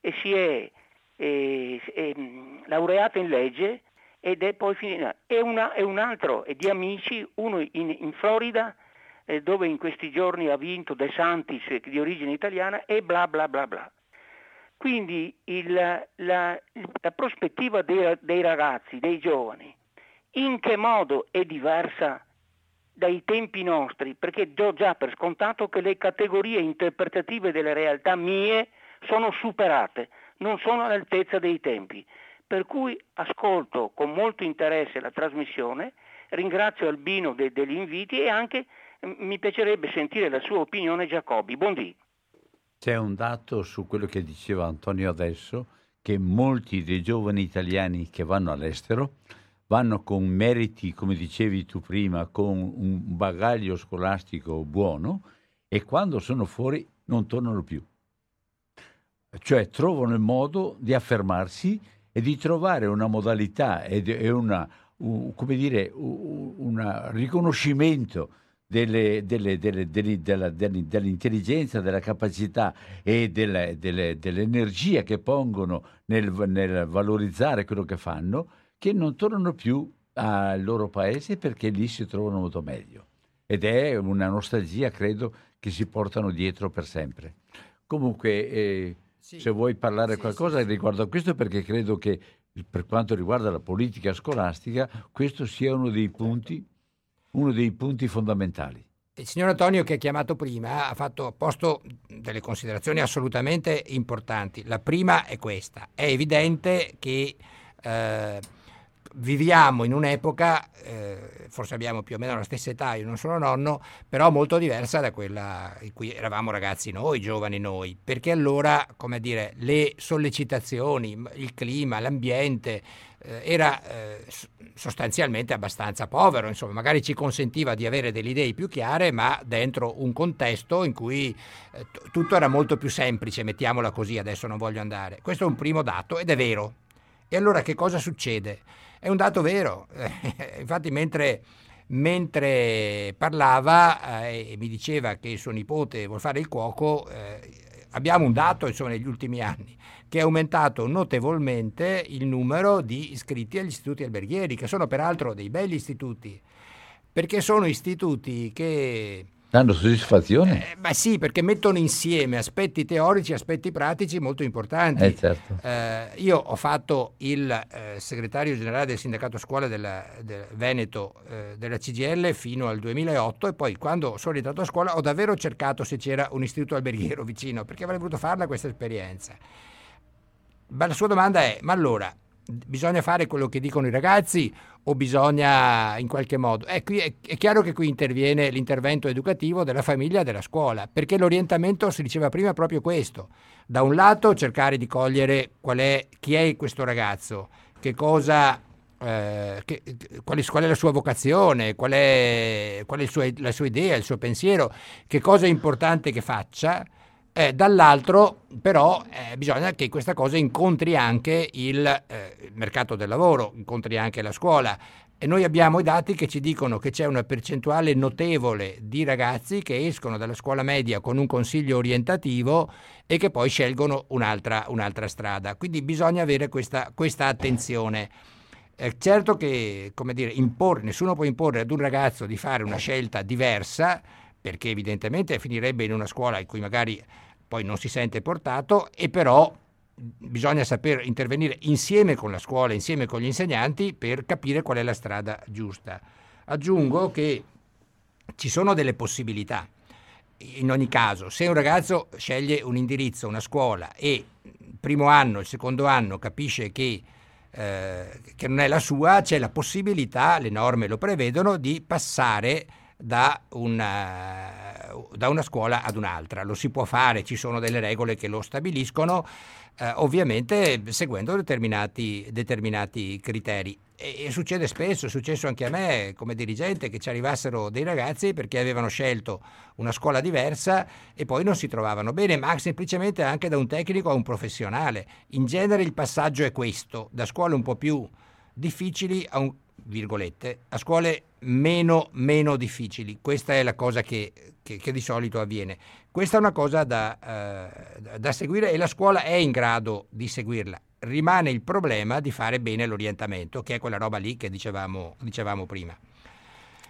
Speaker 4: e si è, è, è laureata in legge ed è poi finita. E, una, e un altro è di amici, uno in, in Florida eh, dove in questi giorni ha vinto De Santis di origine italiana e bla bla bla bla. Quindi il, la, la, prospettiva dei, dei ragazzi, dei giovani, in che modo è diversa dai tempi nostri? Perché do già per scontato che le categorie interpretative delle realtà mie sono superate, non sono all'altezza dei tempi. Per cui ascolto con molto interesse la trasmissione, ringrazio Albino de, degli inviti e anche mi piacerebbe sentire la sua opinione Giacobbi. Buondì.
Speaker 1: C'è un dato su quello che diceva Antonio adesso, che molti dei giovani italiani che vanno all'estero vanno con meriti, come dicevi tu prima, con un bagaglio scolastico buono e quando sono fuori non tornano più. Cioè trovano il modo di affermarsi e di trovare una modalità e una, un, come dire, un riconoscimento delle, delle, delle, della, dell'intelligenza, della capacità e dell'energia che pongono nel, nel, valorizzare quello che fanno, che non tornano più al loro paese perché lì si trovano molto meglio. Ed è una nostalgia, credo, che si portano dietro per sempre. Comunque, eh, sì. se vuoi parlare sì, qualcosa sì, riguardo a questo, perché credo che per quanto riguarda la politica scolastica, questo sia uno dei punti uno dei punti fondamentali.
Speaker 2: Il signor Antonio che ha chiamato prima ha fatto, posto delle considerazioni assolutamente importanti. La prima è questa. È evidente che eh, viviamo in un'epoca, eh, forse abbiamo più o meno la stessa età, io non sono nonno, però molto diversa da quella in cui eravamo ragazzi noi, giovani noi, perché allora, come dire, le sollecitazioni, il clima, l'ambiente eh, era eh, sostanzialmente abbastanza povero, insomma, magari ci consentiva di avere delle idee più chiare, ma dentro un contesto in cui eh, tutto era molto più semplice, mettiamola così, adesso non voglio andare. Questo è un primo dato ed è vero. E allora che cosa succede? È un dato vero. Infatti mentre, mentre parlava eh, e mi diceva che suo nipote vuole fare il cuoco, eh, abbiamo un dato insomma, negli ultimi anni che è aumentato notevolmente il numero di iscritti agli istituti alberghieri, che sono peraltro dei belli istituti, perché sono istituti che
Speaker 1: Danno soddisfazione?
Speaker 2: Eh, beh sì, perché mettono insieme aspetti teorici e aspetti pratici molto importanti.
Speaker 1: Eh, certo.
Speaker 2: eh, io ho fatto il eh, segretario generale del sindacato scuola del, del Veneto eh, della CGL fino al 2008 e poi quando sono rientrato a scuola ho davvero cercato se c'era un istituto alberghiero vicino perché avrei voluto farla questa esperienza. Ma la sua domanda è, ma allora bisogna fare quello che dicono i ragazzi o bisogna in qualche modo... Eh, qui è, è, chiaro che qui interviene l'intervento educativo della famiglia e della scuola, perché l'orientamento, si diceva prima, è proprio questo. Da un lato cercare di cogliere è, chi è questo ragazzo, che cosa... Eh, che, qual, è, qual, è, la sua vocazione, qual è, qual è suo, la sua idea, il suo pensiero, che cosa è importante che faccia, eh, dall'altro però eh, bisogna che questa cosa incontri anche il, eh, mercato del lavoro, incontri anche la scuola. E noi abbiamo i dati che ci dicono che c'è una percentuale notevole di ragazzi che escono dalla scuola media con un consiglio orientativo e che poi scelgono un'altra, un'altra strada. Quindi bisogna avere questa, questa attenzione. È certo che, dire, imporre, nessuno può imporre ad un ragazzo di fare una scelta diversa, perché evidentemente finirebbe in una scuola in cui magari poi non si sente portato e però bisogna saper intervenire insieme con la scuola, insieme con gli insegnanti per capire qual è la strada giusta. Aggiungo che ci sono delle possibilità. In ogni caso, se un ragazzo sceglie un indirizzo, una scuola e il primo anno, il secondo anno capisce che, eh, che non è la sua, c'è la possibilità, le norme lo prevedono, di passare da una, da una scuola ad un'altra. Lo si può fare, ci sono delle regole che lo stabiliscono, eh, ovviamente seguendo determinati, determinati criteri. E, e, succede spesso, è successo anche a me come dirigente che ci arrivassero dei ragazzi perché avevano scelto una scuola diversa e poi non si trovavano bene, ma semplicemente anche da un tecnico a un professionale. In genere il passaggio è questo, da scuole un po' più difficili a un virgolette, a scuole meno, meno difficili. Questa è la cosa che, che, che, di solito avviene. Questa è una cosa da, eh, da seguire e la scuola è in grado di seguirla. Rimane il problema di fare bene l'orientamento, che è quella roba lì che dicevamo, dicevamo prima.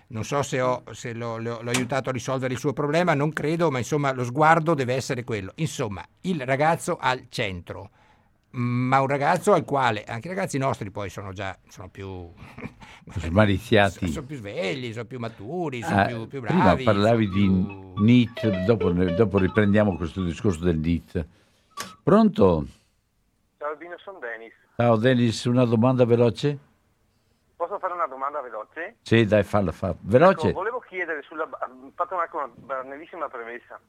Speaker 2: non so se, ho, se l'ho, l'ho, aiutato a risolvere il suo problema, non credo, ma insomma lo sguardo deve essere quello. Insomma, il ragazzo al centro, ma un ragazzo al quale, anche i ragazzi nostri poi sono già sono più
Speaker 1: smaliziati,
Speaker 2: sono più svegli, sono più maturi, sono ah, più, più, bravi.
Speaker 1: Prima parlavi di più... NIT, dopo, dopo, riprendiamo questo discorso del NIT. Pronto?
Speaker 5: Ciao Albino, sono Denis.
Speaker 1: Ciao Denis, una domanda veloce?
Speaker 5: Posso fare una domanda veloce?
Speaker 1: Sì, dai, falla, fa. Veloce.
Speaker 5: Ecco, volevo chiedere, sulla, fatto una, una banalissima premessa,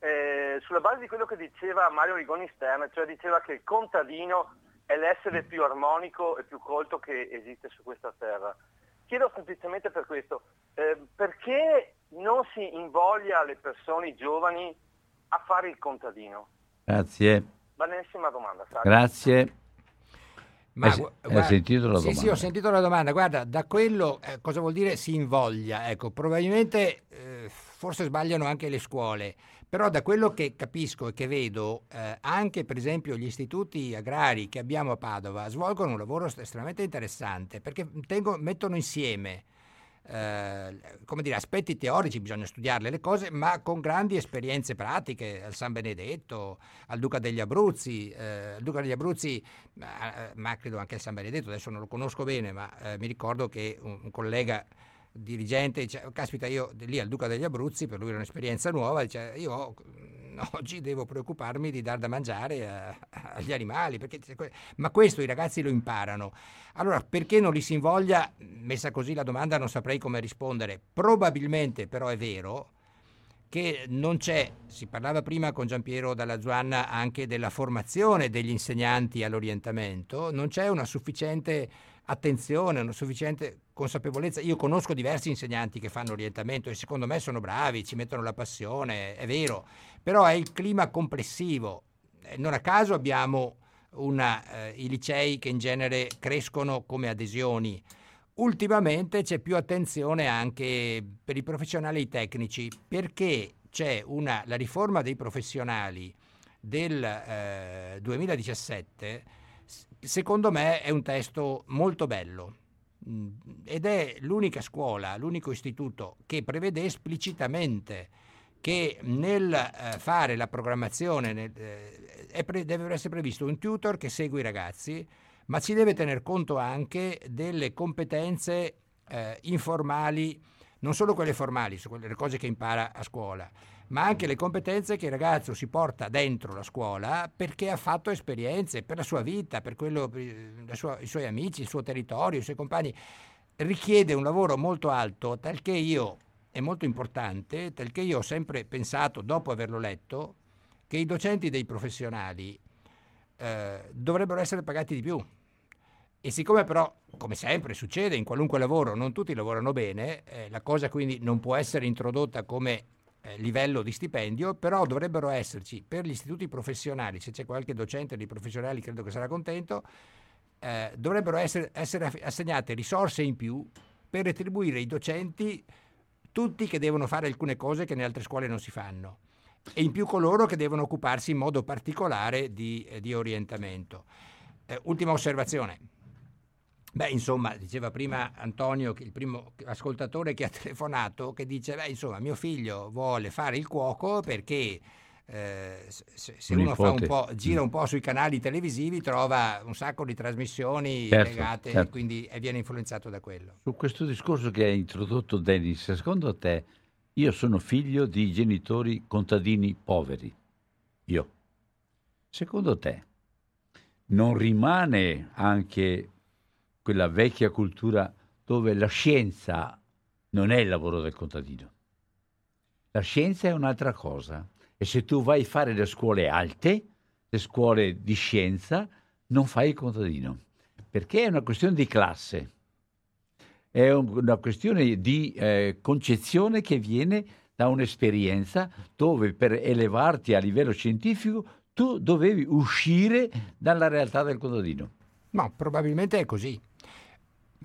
Speaker 5: eh, sulla base di quello che diceva Mario Rigoni Stern, cioè diceva che il contadino è l'essere più armonico e più colto che esiste su questa terra. Chiedo semplicemente per questo, eh, perché non si invoglia le persone, giovani, a fare il contadino?
Speaker 1: Grazie.
Speaker 5: Banalissima domanda. Sai?
Speaker 1: Grazie.
Speaker 2: Ma,
Speaker 1: hai, guarda, hai sentito la domanda?
Speaker 2: Sì, sì, ho sentito la domanda. Guarda, da quello eh, cosa vuol dire si invoglia? Ecco, probabilmente eh, forse sbagliano anche le scuole, però da quello che capisco e che vedo, eh, anche per esempio gli istituti agrari che abbiamo a Padova svolgono un lavoro estremamente interessante perché tengo, mettono insieme eh, come dire, aspetti teorici, bisogna studiarle le cose, ma con grandi esperienze pratiche, al San Benedetto, al Duca degli Abruzzi, eh, al Duca degli Abruzzi, eh, ma credo anche al San Benedetto, adesso non lo conosco bene, ma eh, mi ricordo che un, un collega dirigente dice, caspita io lì al Duca degli Abruzzi, per lui era un'esperienza nuova, dice io oggi devo preoccuparmi di dar da mangiare a, agli animali, perché, ma questo i ragazzi lo imparano. Allora, perché non li si invoglia? Messa così la domanda non saprei come rispondere. Probabilmente però è vero che non c'è, si parlava prima con Giampiero Dalla Zuanna anche della formazione degli insegnanti all'orientamento, non c'è una sufficiente attenzione, una sufficiente consapevolezza. Io conosco diversi insegnanti che fanno orientamento e secondo me sono bravi, ci mettono la passione, è vero, però è il clima complessivo. Eh, non a caso abbiamo una, eh, i licei che in genere crescono come adesioni. Ultimamente c'è più attenzione anche per i professionali tecnici perché c'è una, la riforma dei professionali del eh, 2017 secondo me è un testo molto bello mm, ed è l'unica scuola, l'unico istituto che prevede esplicitamente che nel eh, fare la programmazione nel, eh, pre- deve essere previsto un tutor che segue i ragazzi, ma si deve tener conto anche delle competenze eh, informali, non solo quelle formali, le cose che impara a scuola, ma anche le competenze che il ragazzo si porta dentro la scuola perché ha fatto esperienze per la sua vita, per, quello, per sua, i suoi amici, il suo territorio, i suoi compagni. Richiede un lavoro molto alto, tal che io, è molto importante, tal che io ho sempre pensato, dopo averlo letto, che i docenti dei professionali eh, dovrebbero essere pagati di più. E siccome però, come sempre succede in qualunque lavoro, non tutti lavorano bene, eh, la cosa quindi non può essere introdotta come eh, livello di stipendio, però dovrebbero esserci per gli istituti professionali, se c'è qualche docente di professionali credo che sarà contento, eh, dovrebbero essere, essere assegnate risorse in più per retribuire i docenti tutti che devono fare alcune cose che nelle altre scuole non si fanno e in più coloro che devono occuparsi in modo particolare di, eh, di orientamento. Eh, ultima osservazione. Beh, insomma, diceva prima Antonio, il primo ascoltatore che ha telefonato, che dice, beh, insomma, mio figlio vuole fare il cuoco perché eh, se, se uno un gira un po' sui canali televisivi trova un sacco di trasmissioni certo, legate certo. e quindi e viene influenzato da quello.
Speaker 1: Su questo discorso che hai introdotto Dennis, secondo te io sono figlio di genitori contadini poveri? Io. Secondo te non rimane anche quella vecchia cultura dove la scienza non è il lavoro del contadino. La scienza è un'altra cosa e se tu vai a fare le scuole alte, le scuole di scienza, non fai il contadino, perché è una questione di classe, è una questione di eh, concezione che viene da un'esperienza dove per elevarti a livello scientifico tu dovevi uscire dalla realtà del contadino.
Speaker 2: No, probabilmente è così.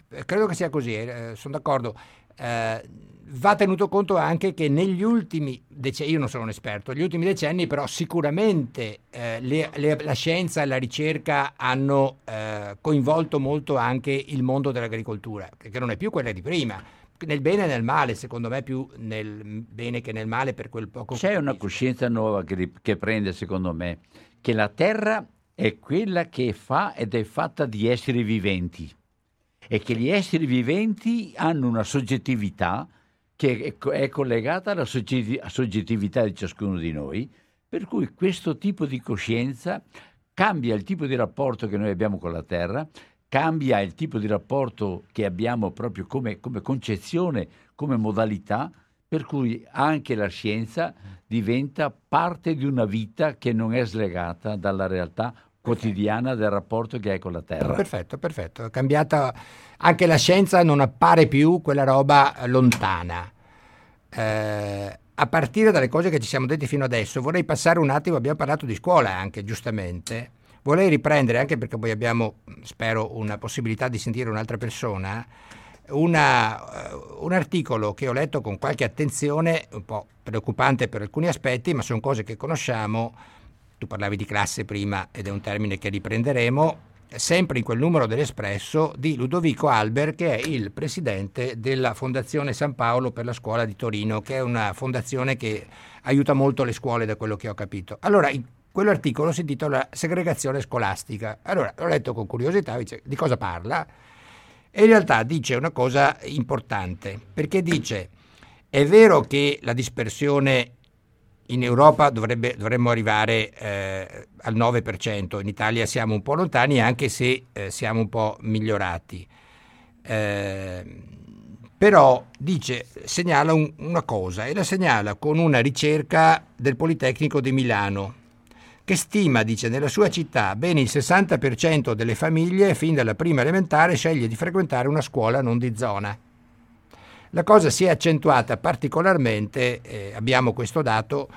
Speaker 2: Eh, credo che sia così, eh, sono d'accordo. Eh, va tenuto conto anche che negli ultimi decenni, io non sono un esperto, negli ultimi decenni però sicuramente eh, le, le, la scienza e la ricerca hanno eh, coinvolto molto anche il mondo dell'agricoltura, che non è più quella di prima. nel bene e nel male, secondo me più nel bene che nel male per quel poco
Speaker 1: C'è una coscienza nuova che, che prende, secondo me, che la Terra è quella che fa ed è fatta di esseri viventi e che gli esseri viventi hanno una soggettività che è, co- è collegata alla soggetti- soggettività di ciascuno di noi, per cui questo tipo di coscienza cambia il tipo di rapporto che noi abbiamo con la Terra, cambia il tipo di rapporto che abbiamo proprio come, come concezione, come modalità, per cui anche la scienza diventa parte di una vita che non è slegata dalla realtà quotidiana del rapporto che hai con la Terra.
Speaker 2: Perfetto, perfetto. È cambiata anche la scienza, non appare più quella roba lontana. Eh, a partire dalle cose che ci siamo detti fino adesso, vorrei passare un attimo, abbiamo parlato di scuola anche, giustamente. Vorrei riprendere, anche perché poi abbiamo, spero, una possibilità di sentire un'altra persona, una, eh, un articolo che ho letto con qualche attenzione, un po' preoccupante per alcuni aspetti, ma sono cose che conosciamo. Tu parlavi di classe prima ed è un termine che riprenderemo, sempre in quel numero dell'Espresso di Ludovico Alber, che è il presidente della Fondazione San Paolo per la scuola di Torino, che è una fondazione che aiuta molto le scuole, da quello che ho capito. Allora, in quell'articolo si intitola Segregazione scolastica. Allora, l'ho letto con curiosità, dice, di cosa parla? E in realtà dice una cosa importante, perché dice, è vero che la dispersione in Europa dovrebbe, dovremmo arrivare eh, al 9%, in Italia siamo un po' lontani anche se eh, siamo un po' migliorati. Eh, però dice, segnala un, una cosa e la segnala con una ricerca del Politecnico di Milano che stima, dice, nella sua città ben il 60% delle famiglie fin dalla prima elementare sceglie di frequentare una scuola non di zona. La cosa si è accentuata particolarmente, eh, abbiamo questo dato,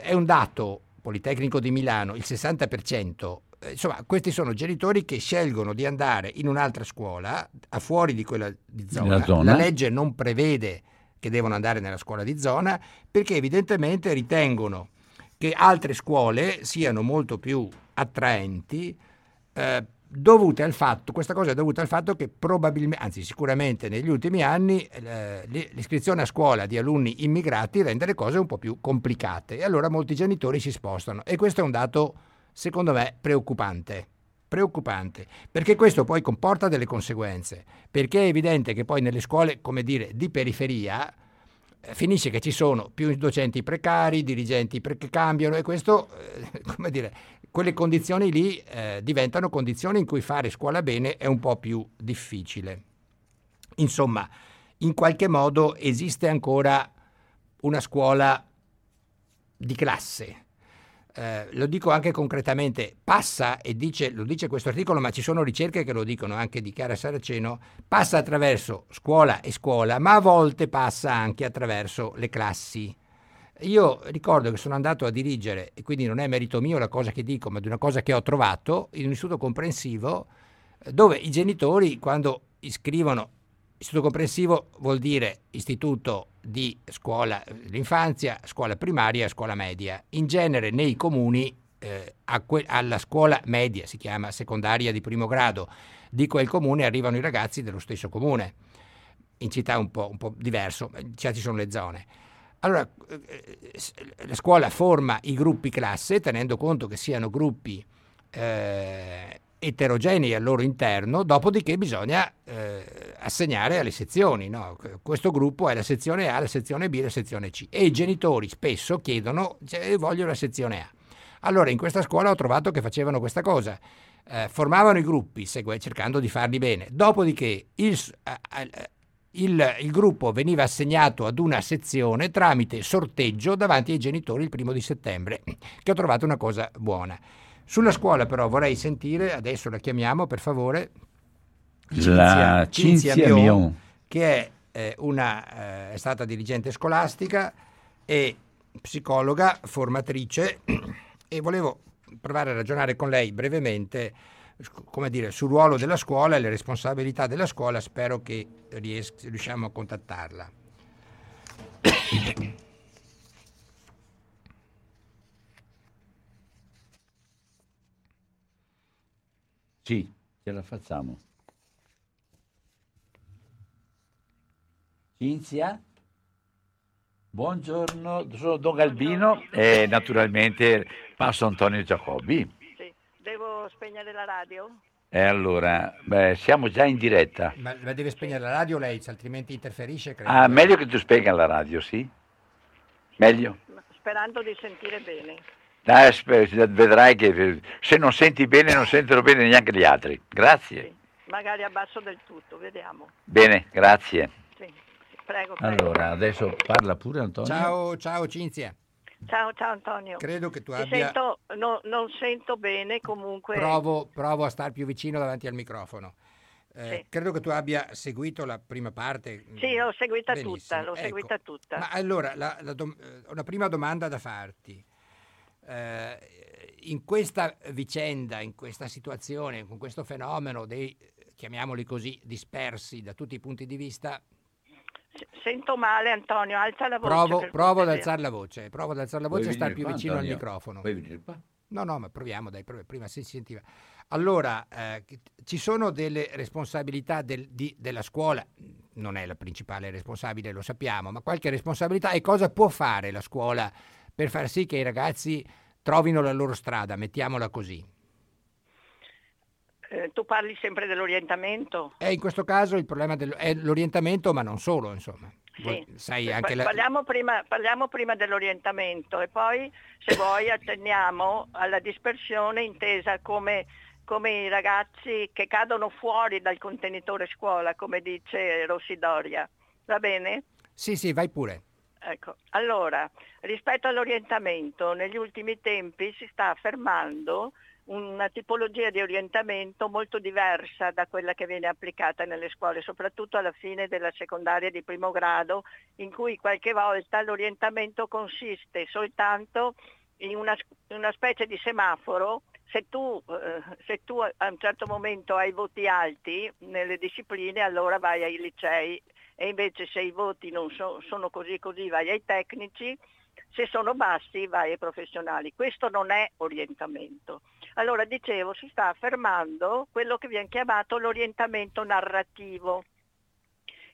Speaker 2: è un dato Politecnico di Milano, il 60%, eh, insomma questi sono genitori che scelgono di andare in un'altra scuola, a fuori di quella di zona.
Speaker 1: La zona.
Speaker 2: La legge non prevede che devono andare nella scuola di zona perché evidentemente ritengono che altre scuole siano molto più attraenti eh, dovute al fatto, questa cosa è dovuta al fatto che probabilmente, anzi sicuramente negli ultimi anni eh, l'iscrizione a scuola di alunni immigrati rende le cose un po' più complicate e allora molti genitori si spostano e questo è un dato secondo me preoccupante. Preoccupante, perché questo poi comporta delle conseguenze, perché è evidente che poi nelle scuole, come dire, di periferia, eh, finisce che ci sono più docenti precari, dirigenti che cambiano e questo, eh, come dire, quelle condizioni lì eh, diventano condizioni in cui fare scuola bene è un po' più difficile. Insomma, in qualche modo esiste ancora una scuola di classe. Eh, lo dico anche concretamente, passa, e dice, lo dice questo articolo, ma ci sono ricerche che lo dicono anche di Chiara Saraceno, passa attraverso scuola e scuola, ma a volte passa anche attraverso le classi. Io ricordo che sono andato a dirigere, e quindi non è merito mio la cosa che dico, ma di una cosa che ho trovato, in un istituto comprensivo, dove i genitori, quando iscrivono, istituto comprensivo vuol dire istituto di scuola dell'infanzia, scuola primaria, scuola media. In genere nei comuni eh, que- alla scuola media, si chiama secondaria di primo grado, di quel comune arrivano i ragazzi dello stesso comune. In città è un po', un po' diverso, ci sono le zone. Allora, eh, la scuola forma i gruppi classe tenendo conto che siano gruppi eh, eterogenei al loro interno, dopodiché bisogna eh, assegnare alle sezioni. No? Questo gruppo è la sezione A, la sezione B, la sezione C. E i genitori spesso chiedono, cioè, voglio la sezione A. Allora, in questa scuola ho trovato che facevano questa cosa. Eh, formavano i gruppi segue, cercando di farli bene. Dopodiché il, il, il, gruppo veniva assegnato ad una sezione tramite sorteggio davanti ai genitori il primo di settembre, che ho trovato una cosa buona. Sulla scuola però vorrei sentire, adesso la chiamiamo per favore,
Speaker 1: la Cinzia, Cinzia Mion, Mion,
Speaker 2: che è, eh, una, eh, è stata dirigente scolastica e psicologa, formatrice e volevo provare a ragionare con lei brevemente come dire, sul ruolo della scuola e le responsabilità della scuola, spero che ries- riusciamo a contattarla.
Speaker 1: Sì, ce la facciamo. Cinzia? Buongiorno, sono Don Galbino e naturalmente passo Antonio Giacobbi.
Speaker 6: Devo spegnere la radio?
Speaker 1: E allora, beh, siamo già in diretta.
Speaker 2: Ma, ma deve spegnere la radio lei, altrimenti interferisce, credo.
Speaker 1: Ah, meglio che tu spenga la radio, sì? Meglio?
Speaker 6: Sperando di sentire bene.
Speaker 1: Dai, sper- vedrai che se non senti bene non sentono bene neanche gli altri. Grazie.
Speaker 6: Sì. Magari abbasso del tutto, vediamo.
Speaker 1: Bene, grazie.
Speaker 6: Sì. Prego, prego.
Speaker 1: Allora, adesso parla pure Antonio.
Speaker 2: Ciao, ciao Cinzia.
Speaker 6: Ciao, ciao Antonio.
Speaker 2: Credo che tu
Speaker 6: Ti
Speaker 2: abbia...
Speaker 6: sento, no- non sento bene comunque.
Speaker 2: Provo, provo a star più vicino davanti al microfono. Eh,
Speaker 6: Sì.
Speaker 2: Credo che tu abbia seguito la prima parte.
Speaker 6: Sì, l'ho seguita
Speaker 2: Benissimo,
Speaker 6: tutta, l'ho
Speaker 2: ecco.
Speaker 6: seguita tutta.
Speaker 2: Ma allora, la- la dom- eh, una prima domanda da farti. Eh, in questa vicenda, in questa situazione, con questo fenomeno dei, chiamiamoli così, dispersi da tutti i punti di vista,
Speaker 6: Sento male Antonio, alza la voce.
Speaker 2: provo, provo ad alzare la voce, provo ad alzare la voce e star
Speaker 1: venire
Speaker 2: più
Speaker 1: qua,
Speaker 2: vicino al
Speaker 1: Antonio?
Speaker 2: microfono.
Speaker 1: Vuoi venire qua?
Speaker 2: No, no, ma proviamo, dai, prima si sentiva. Allora, eh, ci sono delle responsabilità del- di- della scuola, non è la principale responsabile, lo sappiamo, ma qualche responsabilità e cosa può fare la scuola per far sì che i ragazzi trovino la loro strada, mettiamola così.
Speaker 6: Eh, tu parli sempre dell'orientamento?
Speaker 2: E in questo caso il problema del- è l'orientamento, ma non solo, insomma.
Speaker 6: Sì.
Speaker 2: Sai
Speaker 6: Eh,
Speaker 2: anche la...
Speaker 6: parliamo, prima, parliamo prima dell'orientamento e poi, se vuoi, attendiamo alla dispersione intesa come, come i ragazzi che cadono fuori dal contenitore scuola, come dice Rossi Doria. Va bene?
Speaker 2: Sì, sì, vai pure.
Speaker 6: Ecco, allora, rispetto all'orientamento, negli ultimi tempi si sta affermando una tipologia di orientamento molto diversa da quella che viene applicata nelle scuole, soprattutto alla fine della secondaria di primo grado, in cui qualche volta l'orientamento consiste soltanto in una, una specie di semaforo. Se tu, eh, se tu a un certo momento hai voti alti nelle discipline, allora vai ai licei e invece se i voti non so- sono così così vai ai tecnici, se sono bassi vai ai professionali. Questo non è orientamento. Allora dicevo, si sta affermando quello che viene chiamato l'orientamento narrativo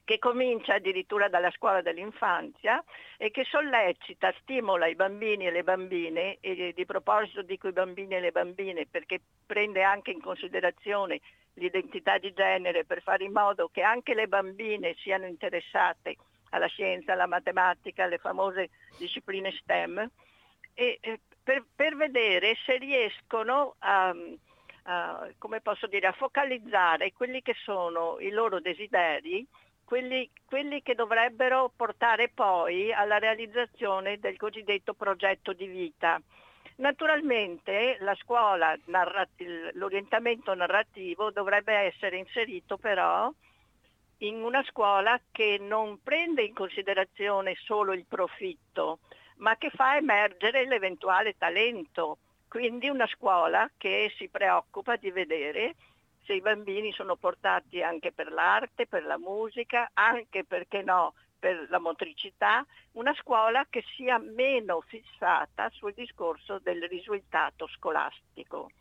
Speaker 6: che comincia addirittura dalla scuola dell'infanzia e che sollecita, stimola i bambini e le bambine, e di proposito dico i bambini e le bambine perché prende anche in considerazione l'identità di genere per fare in modo che anche le bambine siano interessate alla scienza, alla matematica, alle famose discipline STEM, e, eh, per, per vedere se riescono a, a, come posso dire, a focalizzare quelli che sono i loro desideri, quelli, quelli che dovrebbero portare poi alla realizzazione del cosiddetto progetto di vita. Naturalmente la scuola, l'orientamento narrativo dovrebbe essere inserito però in una scuola che non prende in considerazione solo il profitto, ma che fa emergere l'eventuale talento. Quindi una scuola che si preoccupa di vedere se i bambini sono portati anche per l'arte, per la musica, anche perché no, per la motricità, una scuola che sia meno fissata sul discorso del risultato scolastico.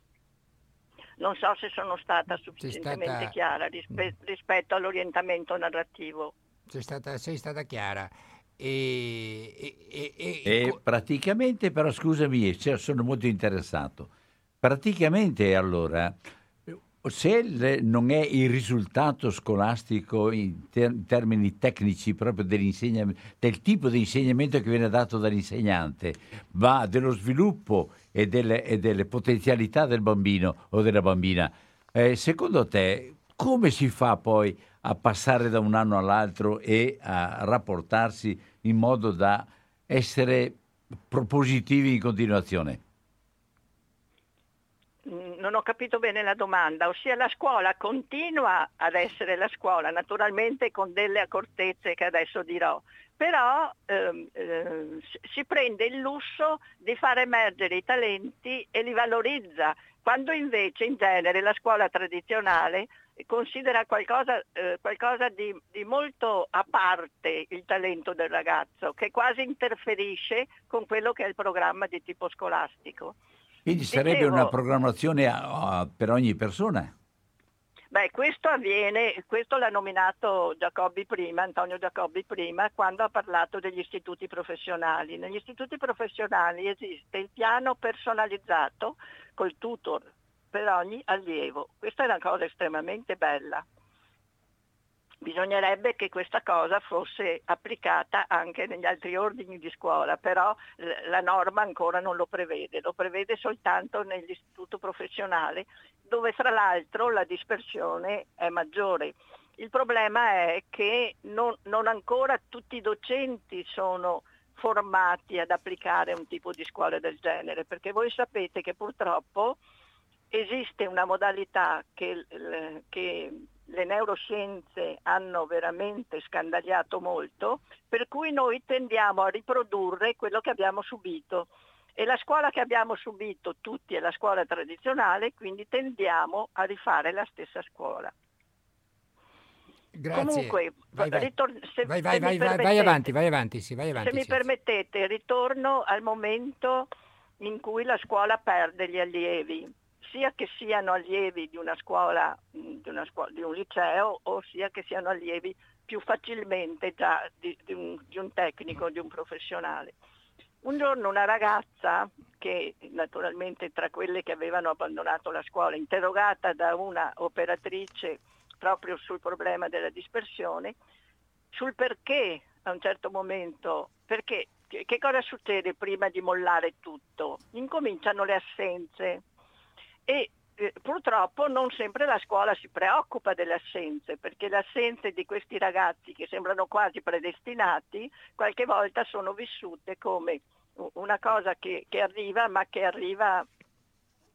Speaker 6: Non so se sono stata sufficientemente
Speaker 2: stata-
Speaker 6: chiara rispe- rispetto all'orientamento narrativo.
Speaker 2: Sei stata, sei stata chiara. E, e- e- e-
Speaker 1: praticamente, però scusami, cioè, sono molto interessato. Praticamente allora, se le- non è il risultato scolastico in, ter- in termini tecnici proprio dell'insegnamento, del tipo di insegnamento che viene dato dall'insegnante, ma dello sviluppo e delle, e delle potenzialità del bambino o della bambina, eh, secondo te come si fa poi a passare da un anno all'altro e a rapportarsi in modo da essere propositivi in continuazione?
Speaker 6: Mm, Non ho capito bene la domanda, ossia la scuola continua ad essere la scuola, naturalmente con delle accortezze che adesso dirò, però ehm, ehm, si prende il lusso di far emergere i talenti e li valorizza, quando invece in genere la scuola tradizionale considera qualcosa, eh, qualcosa di, di molto a parte il talento del ragazzo, che quasi interferisce con quello che è il programma di tipo scolastico.
Speaker 1: Quindi sarebbe
Speaker 6: Dicevo-
Speaker 1: una programmazione a- a- per ogni persona.
Speaker 6: Beh, questo avviene, questo l'ha nominato Giacobbi prima, Antonio Giacobbi prima, quando ha parlato degli istituti professionali. Negli istituti professionali esiste il piano personalizzato col tutor per ogni allievo. Questa è una cosa estremamente bella. Bisognerebbe che questa cosa fosse applicata anche negli altri ordini di scuola, però la norma ancora non lo prevede, lo prevede soltanto nell'istituto professionale, dove fra l'altro la dispersione è maggiore. Il problema è che non, non ancora tutti i docenti sono formati ad applicare un tipo di scuola del genere, perché voi sapete che purtroppo esiste una modalità che, che le neuroscienze hanno veramente scandagliato molto, per cui noi tendiamo a riprodurre quello che abbiamo subito. E la scuola che abbiamo subito tutti è la scuola tradizionale, quindi tendiamo a rifare la stessa scuola.
Speaker 2: Grazie.
Speaker 6: Comunque,
Speaker 2: vai, vai.
Speaker 6: ritor- se,
Speaker 2: vai, vai, vai,
Speaker 6: mi
Speaker 2: vai avanti, vai avanti, sì, vai avanti.
Speaker 6: Se mi
Speaker 2: sì.
Speaker 6: permettete, ritorno al momento in cui la scuola perde gli allievi sia che siano allievi di una scuola, di, una scuola, di un liceo o sia che siano allievi più facilmente già di, di, un, di un tecnico, di un professionale. Un giorno una ragazza, che naturalmente tra quelle che avevano abbandonato la scuola, interrogata da una operatrice proprio sul problema della dispersione, sul perché a un certo momento, perché che cosa succede prima di mollare tutto? Incominciano le assenze, e eh, purtroppo non sempre la scuola si preoccupa delle assenze, perché le assenze di questi ragazzi che sembrano quasi predestinati, qualche volta sono vissute come una cosa che, che arriva, ma che arriva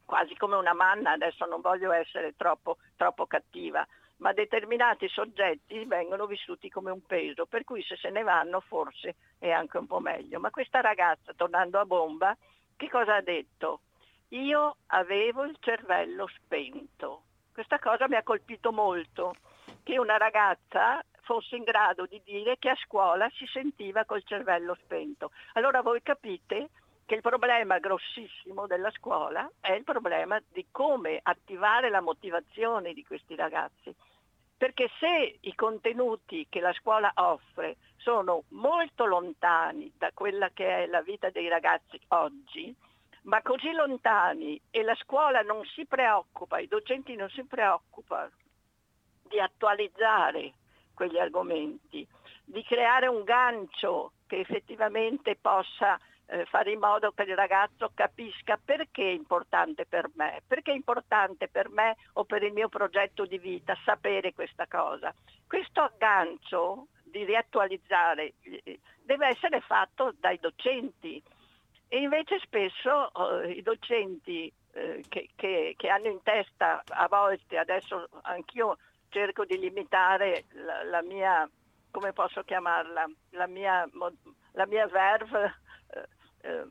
Speaker 6: quasi come una manna, adesso non voglio essere troppo, troppo cattiva, ma determinati soggetti vengono vissuti come un peso, per cui se se ne vanno forse è anche un po' meglio. Ma questa ragazza, tornando a bomba, che cosa ha detto? Io avevo il cervello spento. Questa cosa mi ha colpito molto, che una ragazza fosse in grado di dire che a scuola si sentiva col cervello spento. Allora voi capite che il problema grossissimo della scuola è il problema di come attivare la motivazione di questi ragazzi. Perché se i contenuti che la scuola offre sono molto lontani da quella che è la vita dei ragazzi oggi, ma così lontani e la scuola non si preoccupa, i docenti non si preoccupano di attualizzare quegli argomenti, di creare un gancio che effettivamente possa eh, fare in modo che il ragazzo capisca perché è importante per me, perché è importante per me o per il mio progetto di vita sapere questa cosa. Questo aggancio di riattualizzare eh, deve essere fatto dai docenti, e invece spesso eh, i docenti eh, che, che, che, hanno in testa a volte, adesso anch'io cerco di limitare la, la mia, come posso chiamarla, la mia, la mia verve eh, eh,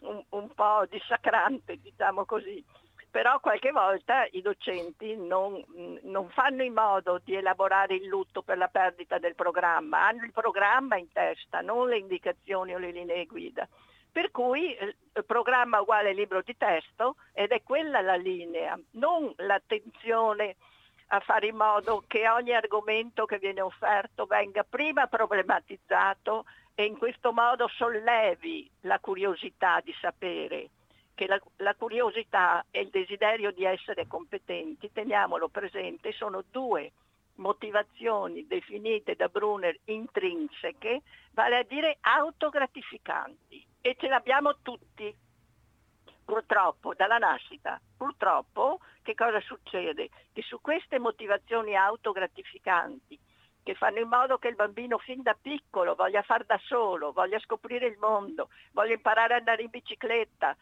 Speaker 6: un, un, po' dissacrante, diciamo così. Però qualche volta i docenti non, non fanno in modo di elaborare il lutto per la perdita del programma, hanno il programma in testa, non le indicazioni o le linee guida. Per cui eh, programma uguale libro di testo ed è quella la linea, non l'attenzione a fare in modo che ogni argomento che viene offerto venga prima problematizzato e in questo modo sollevi la curiosità di sapere, che la, la curiosità e il desiderio di essere competenti, teniamolo presente, sono due motivazioni definite da Brunner intrinseche, vale a dire autogratificanti e ce l'abbiamo tutti, purtroppo, dalla nascita. Purtroppo che cosa succede? Che su queste motivazioni autogratificanti, che fanno in modo che il bambino fin da piccolo voglia far da solo, voglia scoprire il mondo, voglia imparare ad andare in bicicletta,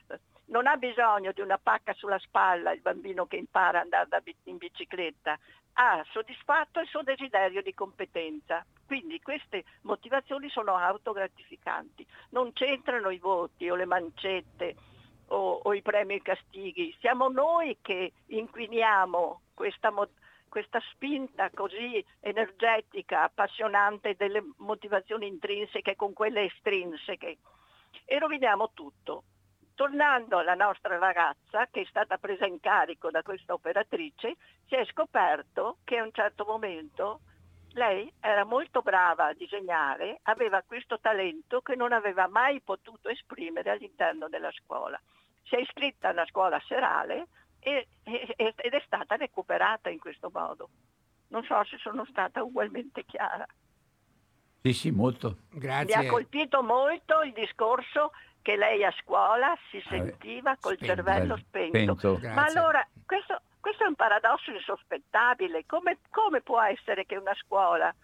Speaker 6: non ha bisogno di una pacca sulla spalla il bambino che impara ad andare in bicicletta, ha soddisfatto il suo desiderio di competenza. Quindi queste motivazioni sono autogratificanti, non c'entrano i voti o le mancette o, o i premi e i castighi, siamo noi che inquiniamo questa, questa spinta così energetica, appassionante delle motivazioni intrinseche con quelle estrinseche. E roviniamo tutto tornando alla nostra ragazza, che è stata presa in carico da questa operatrice, si è scoperto che a un certo momento lei era molto brava a disegnare, aveva questo talento che non aveva mai potuto esprimere all'interno della scuola. Si è iscritta a una scuola serale e, e, ed è stata recuperata in questo modo. Non so se sono stata ugualmente chiara.
Speaker 1: Sì, sì, molto.
Speaker 2: Grazie.
Speaker 6: Mi ha colpito molto il discorso che lei a scuola si
Speaker 1: Eh,
Speaker 6: sentiva col
Speaker 2: spento.
Speaker 6: cervello spento.
Speaker 1: Spento.
Speaker 6: Ma allora, questo, questo è un paradosso insospettabile. Come, come può essere che una scuola,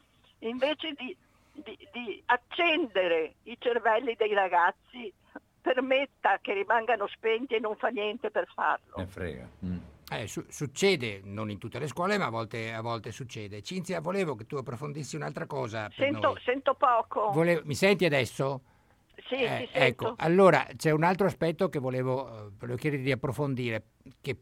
Speaker 6: invece di, di- di accendere i cervelli dei ragazzi, permetta che rimangano spenti e non fa niente per farlo?
Speaker 1: Ne frega. Mm.
Speaker 2: Eh, su- succede, non in tutte le scuole, ma a volte, a volte succede. Cinzia, volevo che tu approfondissi un'altra cosa per
Speaker 6: Sento,
Speaker 2: noi.
Speaker 6: sento poco.
Speaker 2: Volevo- mi senti adesso?
Speaker 6: Sì,
Speaker 2: Eh, ecco, allora c'è un altro aspetto che volevo, eh, volevo chiedere di approfondire, che,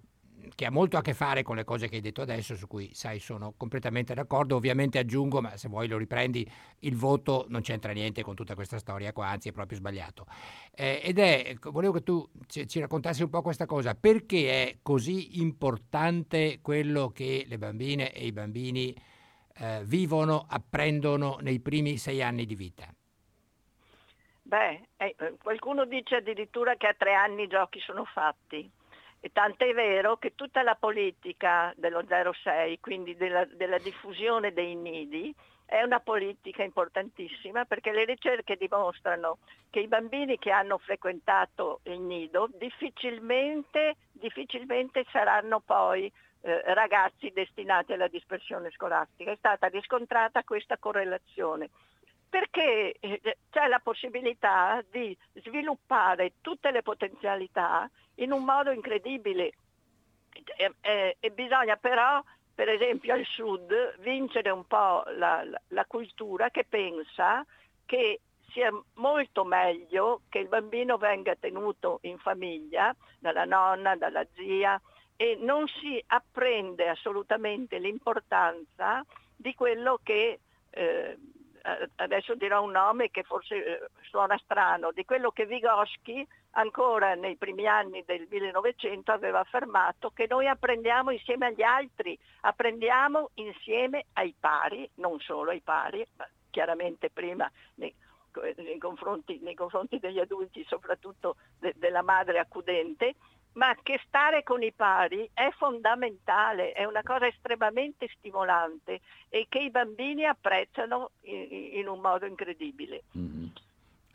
Speaker 2: che ha molto a che fare con le cose che hai detto adesso, su cui sai sono completamente d'accordo. Ovviamente aggiungo, ma se vuoi lo riprendi, il voto non c'entra niente con tutta questa storia qua, anzi è proprio sbagliato. Eh, ed è, ecco, volevo che tu ci, ci raccontassi un po' questa cosa, perché è così importante quello che le bambine e i bambini eh, vivono, apprendono nei primi sei anni di vita?
Speaker 6: Beh, eh, eh, qualcuno dice addirittura che a tre anni i giochi sono fatti. E tant'è vero che tutta la politica dello 06, quindi della, della diffusione dei nidi, è una politica importantissima perché le ricerche dimostrano che i bambini che hanno frequentato il nido difficilmente, difficilmente saranno poi eh, ragazzi destinati alla dispersione scolastica. È stata riscontrata questa correlazione perché eh, c'è la possibilità di sviluppare tutte le potenzialità in un modo incredibile. E, e- e bisogna però, per esempio al sud, vincere un po' la, la- la cultura che pensa che sia molto meglio che il bambino venga tenuto in famiglia dalla nonna, dalla zia e non si apprende assolutamente l'importanza di quello che eh, adesso dirò un nome che forse eh, suona strano, di quello che Vygotsky ancora nei primi anni del 1900 aveva affermato che noi apprendiamo insieme agli altri, apprendiamo insieme ai pari, non solo ai pari, ma chiaramente prima nei, nei confronti, nei confronti degli adulti, soprattutto de- della madre accudente, ma che stare con i pari è fondamentale, è una cosa estremamente stimolante e che i bambini apprezzano in, in un modo incredibile.
Speaker 1: Mhm.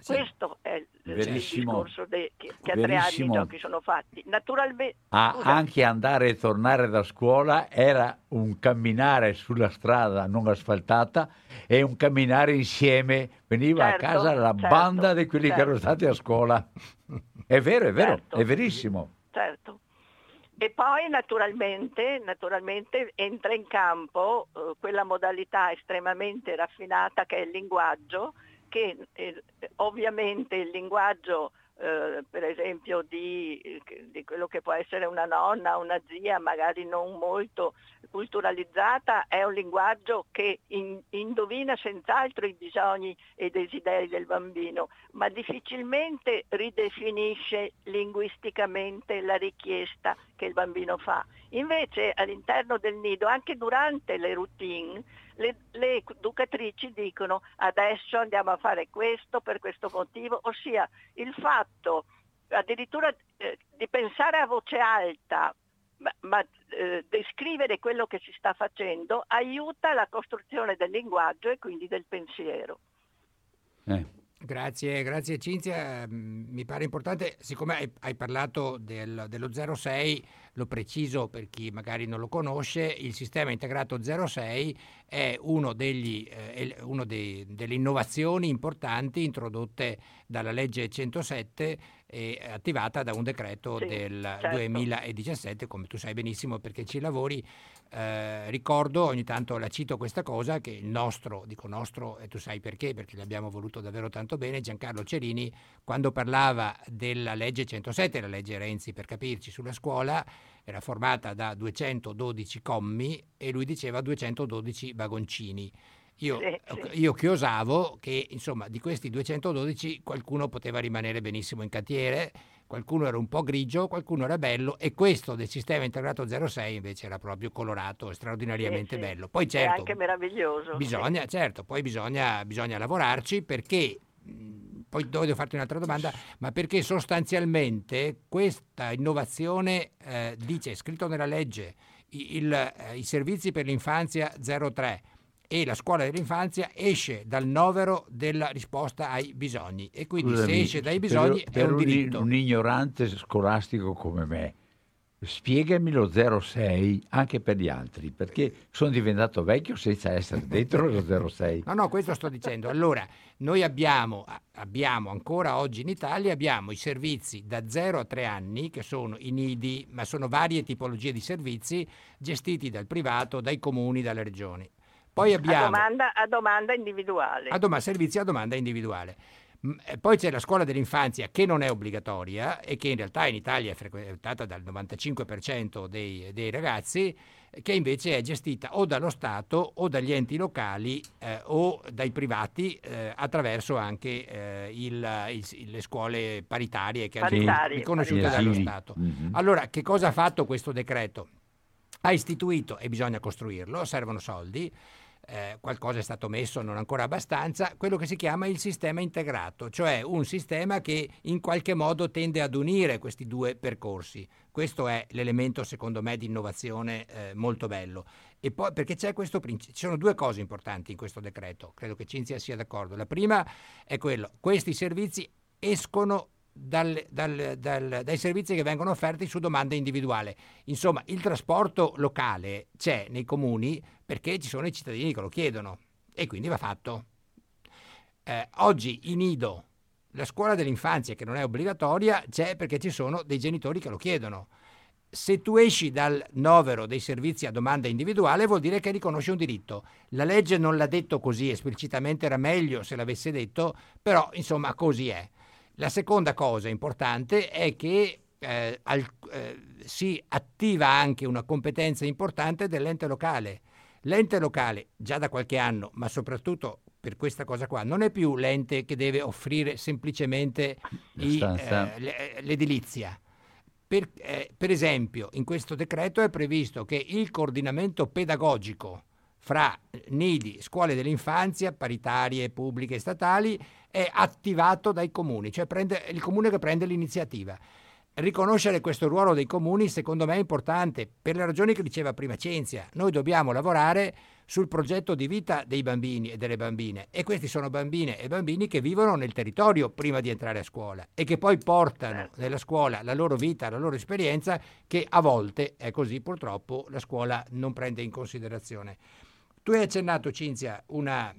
Speaker 2: Sì.
Speaker 6: Questo è il, il
Speaker 1: Verissimo.
Speaker 6: discorso de- che, che a tre anni i giochi sono fatti. Naturalmente,
Speaker 1: Ah, anche andare e tornare da scuola era un camminare sulla strada non asfaltata e un camminare insieme. Veniva
Speaker 6: Certo,
Speaker 1: a casa la
Speaker 6: certo,
Speaker 1: banda di quelli che
Speaker 6: certo.
Speaker 1: erano stati a scuola. È vero, è vero,
Speaker 6: Certo.
Speaker 1: è verissimo.
Speaker 6: Certo. E poi naturalmente, naturalmente entra in campo eh, quella modalità estremamente raffinata che è il linguaggio, che eh, ovviamente il linguaggio eh, per esempio di, di quello che può essere una nonna, una zia, magari non molto culturalizzata, è un linguaggio che in- indovina senz'altro i bisogni e i desideri del bambino, ma difficilmente ridefinisce linguisticamente la richiesta che il bambino fa. Invece all'interno del nido, anche durante le routine, le, le educatrici dicono adesso andiamo a fare questo per questo motivo, ossia il fatto addirittura eh, di pensare a voce alta, ma, ma, eh, descrivere quello che si sta facendo aiuta la costruzione del linguaggio e quindi del pensiero.
Speaker 1: Eh.
Speaker 2: Grazie, grazie Cinzia. Mm, Mi pare importante, siccome hai, hai parlato del- dello 06, lo preciso per chi magari non lo conosce, il sistema integrato 06 è degli, eh, delle innovazioni importanti introdotte dalla legge 107 e attivata da un decreto
Speaker 6: Sì,
Speaker 2: del
Speaker 6: certo.
Speaker 2: 2017, come tu sai benissimo perché ci lavori. Eh, ricordo, ogni tanto la cito questa cosa, che il nostro, dico nostro, e tu sai perché, perché l'abbiamo voluto davvero tanto bene, Giancarlo Cerini, quando parlava della legge 107, la legge Renzi per capirci, sulla scuola, era formata da 212 commi e lui diceva 212 vagoncini. Io,
Speaker 6: Sì, sì.
Speaker 2: io chiosavo che insomma di questi 212 qualcuno poteva rimanere benissimo in cantiere, qualcuno era un po' grigio, qualcuno era bello e questo del sistema integrato 06 invece era proprio colorato, straordinariamente
Speaker 6: Sì, sì.
Speaker 2: bello. Poi
Speaker 6: È
Speaker 2: certo,
Speaker 6: anche meraviglioso.
Speaker 2: bisogna, certo, poi bisogna, bisogna lavorarci perché poi devo farti un'altra domanda, ma perché sostanzialmente questa innovazione eh, dice, è scritto nella legge, i, il, eh, i servizi per l'infanzia 03 e la scuola dell'infanzia esce dal novero della risposta ai bisogni e quindi
Speaker 1: Scusami,
Speaker 2: se esce dai bisogni
Speaker 1: per
Speaker 2: è un
Speaker 1: un,
Speaker 2: diritto.
Speaker 1: un ignorante scolastico come me, spiegami lo 06 anche per gli altri, perché sono diventato vecchio senza essere dentro lo 06.
Speaker 2: No, no, questo sto dicendo. Allora, noi abbiamo, abbiamo ancora oggi in Italia abbiamo i servizi da 0 a 3 anni, che sono i nidi, ma sono varie tipologie di servizi gestiti dal privato, dai comuni, dalle regioni. Poi
Speaker 6: A
Speaker 2: abbiamo
Speaker 6: domanda, a domanda individuale.
Speaker 2: a doma- servizi a domanda individuale. Mm, e Poi c'è la scuola dell'infanzia che non è obbligatoria e che in realtà in Italia è frequentata dal 95% dei, dei ragazzi, eh, che invece è gestita o dallo Stato o dagli enti locali eh, o dai privati eh, attraverso anche eh, il- il- le scuole paritarie che hanno
Speaker 6: Paritarie,
Speaker 2: riconosciute
Speaker 6: paritarie.
Speaker 2: dallo. Stato.
Speaker 1: Mhm.
Speaker 2: Allora, che cosa ha fatto questo decreto? Ha istituito, e bisogna costruirlo, servono soldi, eh, qualcosa è stato messo, non ancora abbastanza, quello che si chiama il sistema integrato, cioè un sistema che in qualche modo tende ad unire questi due percorsi. Questo è l'elemento, secondo me, di innovazione eh, molto bello. E poi perché c'è questo principio, ci sono due cose importanti in questo decreto, credo che Cinzia sia d'accordo. La prima è quello, questi servizi escono dal- dal- dal- dai servizi che vengono offerti su domanda individuale. Insomma, il trasporto locale c'è nei comuni perché ci sono i cittadini che lo chiedono e quindi va fatto. Eh, oggi in Nido la scuola dell'infanzia che non è obbligatoria c'è perché ci sono dei genitori che lo chiedono. Se tu esci dal novero dei servizi a domanda individuale vuol dire che riconosci un diritto. La legge non l'ha detto così esplicitamente, era meglio se l'avesse detto, però insomma così è. La seconda cosa importante è che eh, al- eh, si attiva anche una competenza importante dell'ente locale. L'ente locale, già da qualche anno, ma soprattutto per questa cosa qua, non è più l'ente che deve offrire semplicemente i, eh, le- l'edilizia. Per, eh, per esempio, in questo decreto è previsto che il coordinamento pedagogico fra nidi, scuole dell'infanzia, paritarie, pubbliche e statali, è attivato dai comuni, cioè prende, è il comune che prende l'iniziativa. Riconoscere questo ruolo dei comuni secondo me è importante per le ragioni che diceva prima Cinzia. Noi dobbiamo lavorare sul progetto di vita dei bambini e delle bambine e questi sono bambine e bambini che vivono nel territorio prima di entrare a scuola e che poi portano nella scuola la loro vita, la loro esperienza che a volte è così purtroppo la scuola non prende in considerazione. Tu hai accennato Cinzia una,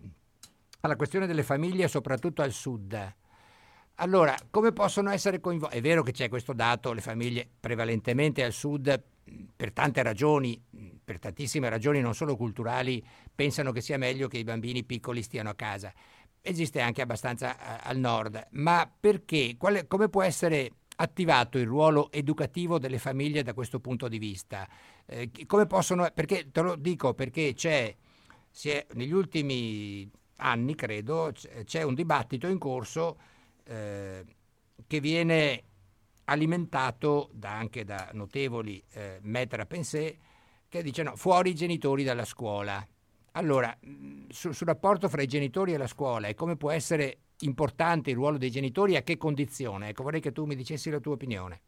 Speaker 2: alla questione delle famiglie soprattutto al sud. Allora, come possono essere coinvolte? È vero che c'è questo dato, le famiglie prevalentemente al sud, per tante ragioni, per tantissime ragioni non solo culturali, pensano che sia meglio che i bambini piccoli stiano a casa. Esiste anche abbastanza eh, al nord, ma perché? Quale- come può essere attivato il ruolo educativo delle famiglie da questo punto di vista? Eh, come possono, perché te lo dico perché c'è, è- negli ultimi anni, credo, c'è un dibattito in corso eh, che viene alimentato da- anche da notevoli eh, maître à penser che dicono fuori i genitori dalla scuola. Allora, su- sul rapporto fra i genitori e la scuola e come può essere importante il ruolo dei genitori, a che condizione? Ecco, vorrei che tu mi dicessi la tua opinione.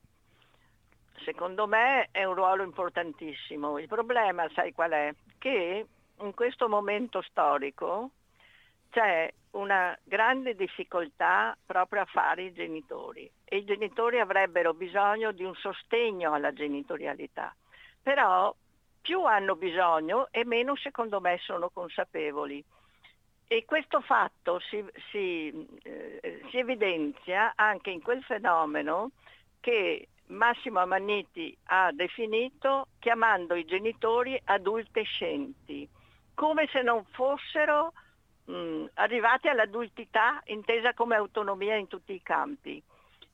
Speaker 6: Secondo me è un ruolo importantissimo. Il problema, sai qual è? Che in questo momento storico c'è una grande difficoltà proprio a fare i genitori e i genitori avrebbero bisogno di un sostegno alla genitorialità. Però più hanno bisogno e meno secondo me sono consapevoli. E questo fatto si, si, eh, si evidenzia anche in quel fenomeno che Massimo Amanniti ha definito chiamando i genitori adultescenti, come se non fossero mh, arrivati all'adultità intesa come autonomia in tutti i campi.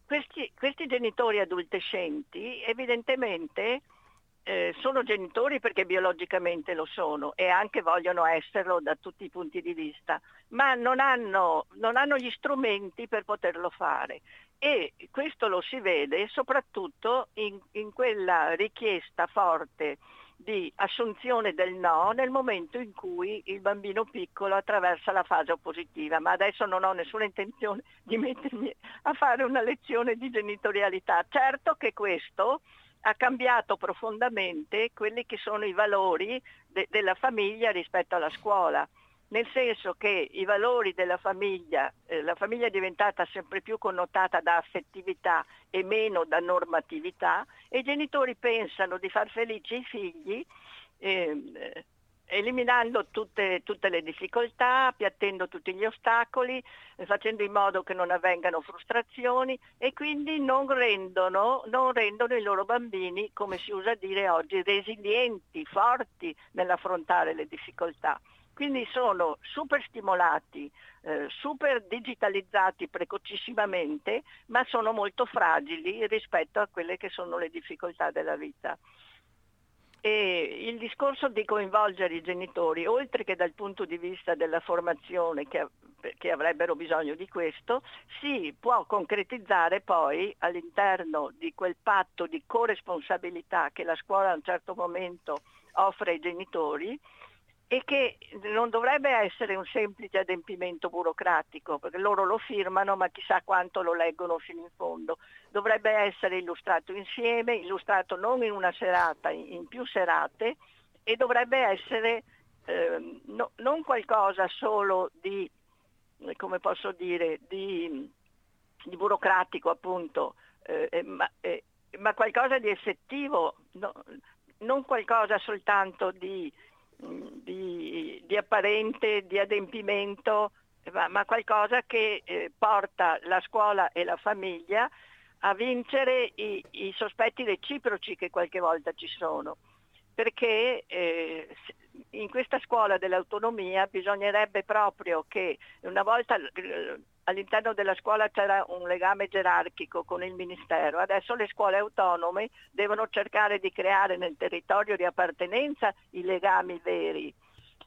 Speaker 6: Questi, questi genitori adultescenti evidentemente eh, sono genitori perché biologicamente lo sono e anche vogliono esserlo da tutti i punti di vista, ma non hanno, non hanno gli strumenti per poterlo fare. E questo lo si vede soprattutto in, in quella richiesta forte di assunzione del no nel momento in cui il bambino piccolo attraversa la fase oppositiva, ma adesso non ho nessuna intenzione di mettermi a fare una lezione di genitorialità. Certo che questo ha cambiato profondamente quelli che sono i valori de- della famiglia rispetto alla scuola nel senso che i valori della famiglia, eh, la famiglia è diventata sempre più connotata da affettività e meno da normatività e i genitori pensano di far felici i figli eh, eliminando tutte, tutte, le difficoltà, appiattendo tutti gli ostacoli, eh, facendo in modo che non avvengano frustrazioni e quindi non rendono, non rendono i loro bambini, come si usa dire oggi, resilienti, forti nell'affrontare le difficoltà. Quindi sono super stimolati, eh, super digitalizzati precocissimamente, ma sono molto fragili rispetto a quelle che sono le difficoltà della vita. E il discorso di coinvolgere i genitori, oltre che dal punto di vista della formazione che, che, avrebbero bisogno di questo, si può concretizzare poi all'interno di quel patto di corresponsabilità che la scuola a un certo momento offre ai genitori e che non dovrebbe essere un semplice adempimento burocratico, perché loro lo firmano ma chissà quanto lo leggono fino in fondo. Dovrebbe essere illustrato insieme, illustrato non in una serata, in più serate e dovrebbe essere eh, no, non qualcosa solo di, come posso dire, di, di burocratico appunto, eh, ma, eh, ma, qualcosa di effettivo, no, non qualcosa soltanto di di, di apparente, di adempimento, ma, qualcosa che eh, porta la scuola e la famiglia a vincere i, i, sospetti reciproci che qualche volta ci sono. Perché eh, in questa scuola dell'autonomia bisognerebbe proprio che una volta all'interno della scuola c'era un legame gerarchico con il Ministero, adesso le scuole autonome devono cercare di creare nel territorio di appartenenza i legami veri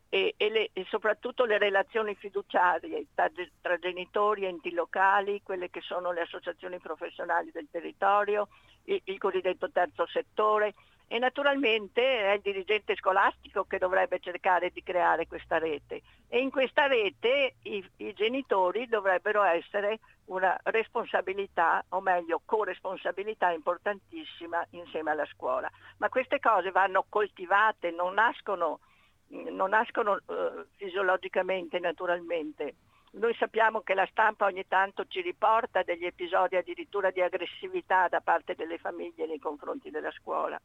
Speaker 6: e, e, le, e soprattutto le relazioni fiduciarie tra, tra genitori, enti locali, quelle che sono le associazioni professionali del territorio, il, il cosiddetto terzo settore e naturalmente è il dirigente scolastico che dovrebbe cercare di creare questa rete e in questa rete i, i genitori dovrebbero essere una responsabilità, o meglio corresponsabilità importantissima insieme alla scuola. Ma queste cose vanno coltivate, non nascono, non nascono uh, fisiologicamente, naturalmente. Noi sappiamo che la stampa ogni tanto ci riporta degli episodi addirittura di aggressività da parte delle famiglie nei confronti della scuola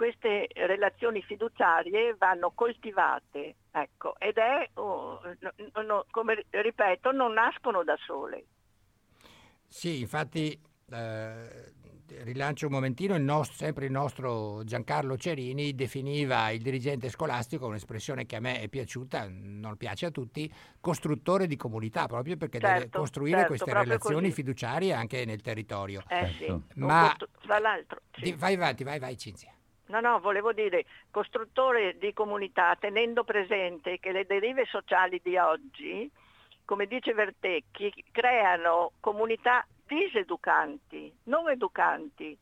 Speaker 6: queste relazioni fiduciarie vanno coltivate, ecco, ed è, oh, no, no, come ripeto, non nascono da sole.
Speaker 2: Sì, infatti eh, rilancio un momentino, il nostro, sempre il nostro Giancarlo Cerini definiva il dirigente scolastico, un'espressione che a me è piaciuta, non piace a tutti, costruttore di comunità, proprio perché certo, deve costruire certo, queste relazioni così. fiduciarie anche nel territorio.
Speaker 6: Eh sì, certo.
Speaker 2: Ma,
Speaker 6: tra l'altro...
Speaker 2: Sì. Vai avanti, vai, vai Cinzia.
Speaker 6: No, no, volevo dire costruttore di comunità tenendo presente che le derive sociali di oggi, come dice Vertecchi, creano comunità diseducanti, non educanti,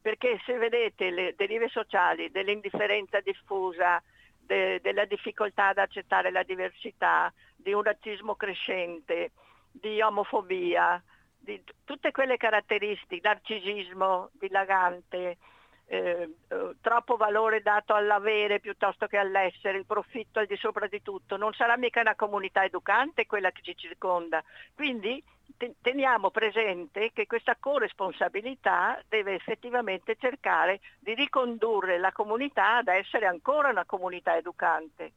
Speaker 6: perché se vedete le derive sociali dell'indifferenza diffusa, de, della difficoltà ad accettare la diversità, di un razzismo crescente, di omofobia, di tutte quelle caratteristiche, narcisismo dilagante, eh, eh, troppo valore dato all'avere piuttosto che all'essere, il profitto al di sopra di tutto, non sarà mica una comunità educante quella che ci circonda. Quindi te- teniamo presente che questa corresponsabilità deve effettivamente cercare di ricondurre la comunità ad essere ancora una comunità educante.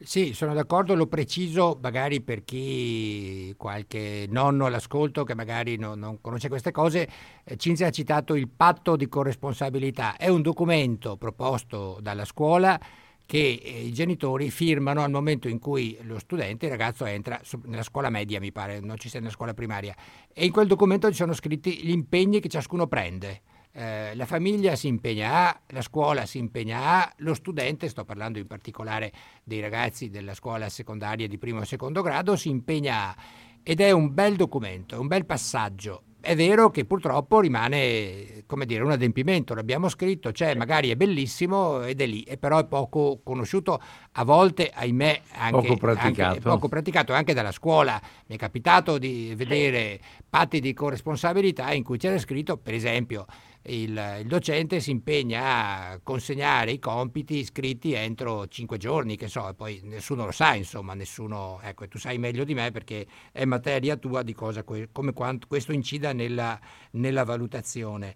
Speaker 2: Sì, sono d'accordo, lo preciso magari per chi qualche nonno all'ascolto che magari non, non conosce queste cose, eh, Cinzia ha citato il patto di corresponsabilità, è un documento proposto dalla scuola che eh, i genitori firmano al momento in cui lo studente, il ragazzo entra nella scuola media mi pare, non ci sia nella scuola primaria. E in quel documento ci sono scritti gli impegni che ciascuno prende eh, la famiglia si impegna A, la scuola si impegna A, lo studente, sto parlando in particolare dei ragazzi della scuola secondaria di primo e secondo grado, si impegna A. Ed è un bel documento, è un bel passaggio è vero che purtroppo rimane come dire, un adempimento, l'abbiamo scritto, cioè magari è bellissimo ed è lì, e però è poco conosciuto, a volte ahimè anche
Speaker 1: poco praticato.
Speaker 2: Anche, poco praticato anche dalla scuola. Mi è capitato di vedere patti di corresponsabilità in cui c'era scritto, per esempio, il, il, docente si impegna a consegnare i compiti scritti entro cinque giorni, che so, e poi nessuno lo sa, insomma, nessuno, ecco, tu sai meglio di me perché è materia tua di cosa, come quanto questo incida nella, nella valutazione.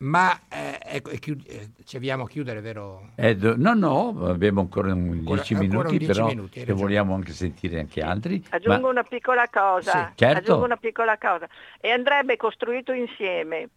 Speaker 2: Ma eh, ecco, chiud- eh, ci avviamo a chiudere, vero?
Speaker 1: Eh, no, no, abbiamo ancora un 10 minuti, però minuti, che vogliamo anche sentire anche altri.
Speaker 6: Aggiungo ma... una piccola cosa.
Speaker 1: Sì, certo.
Speaker 6: Aggiungo una piccola cosa. E andrebbe costruito insieme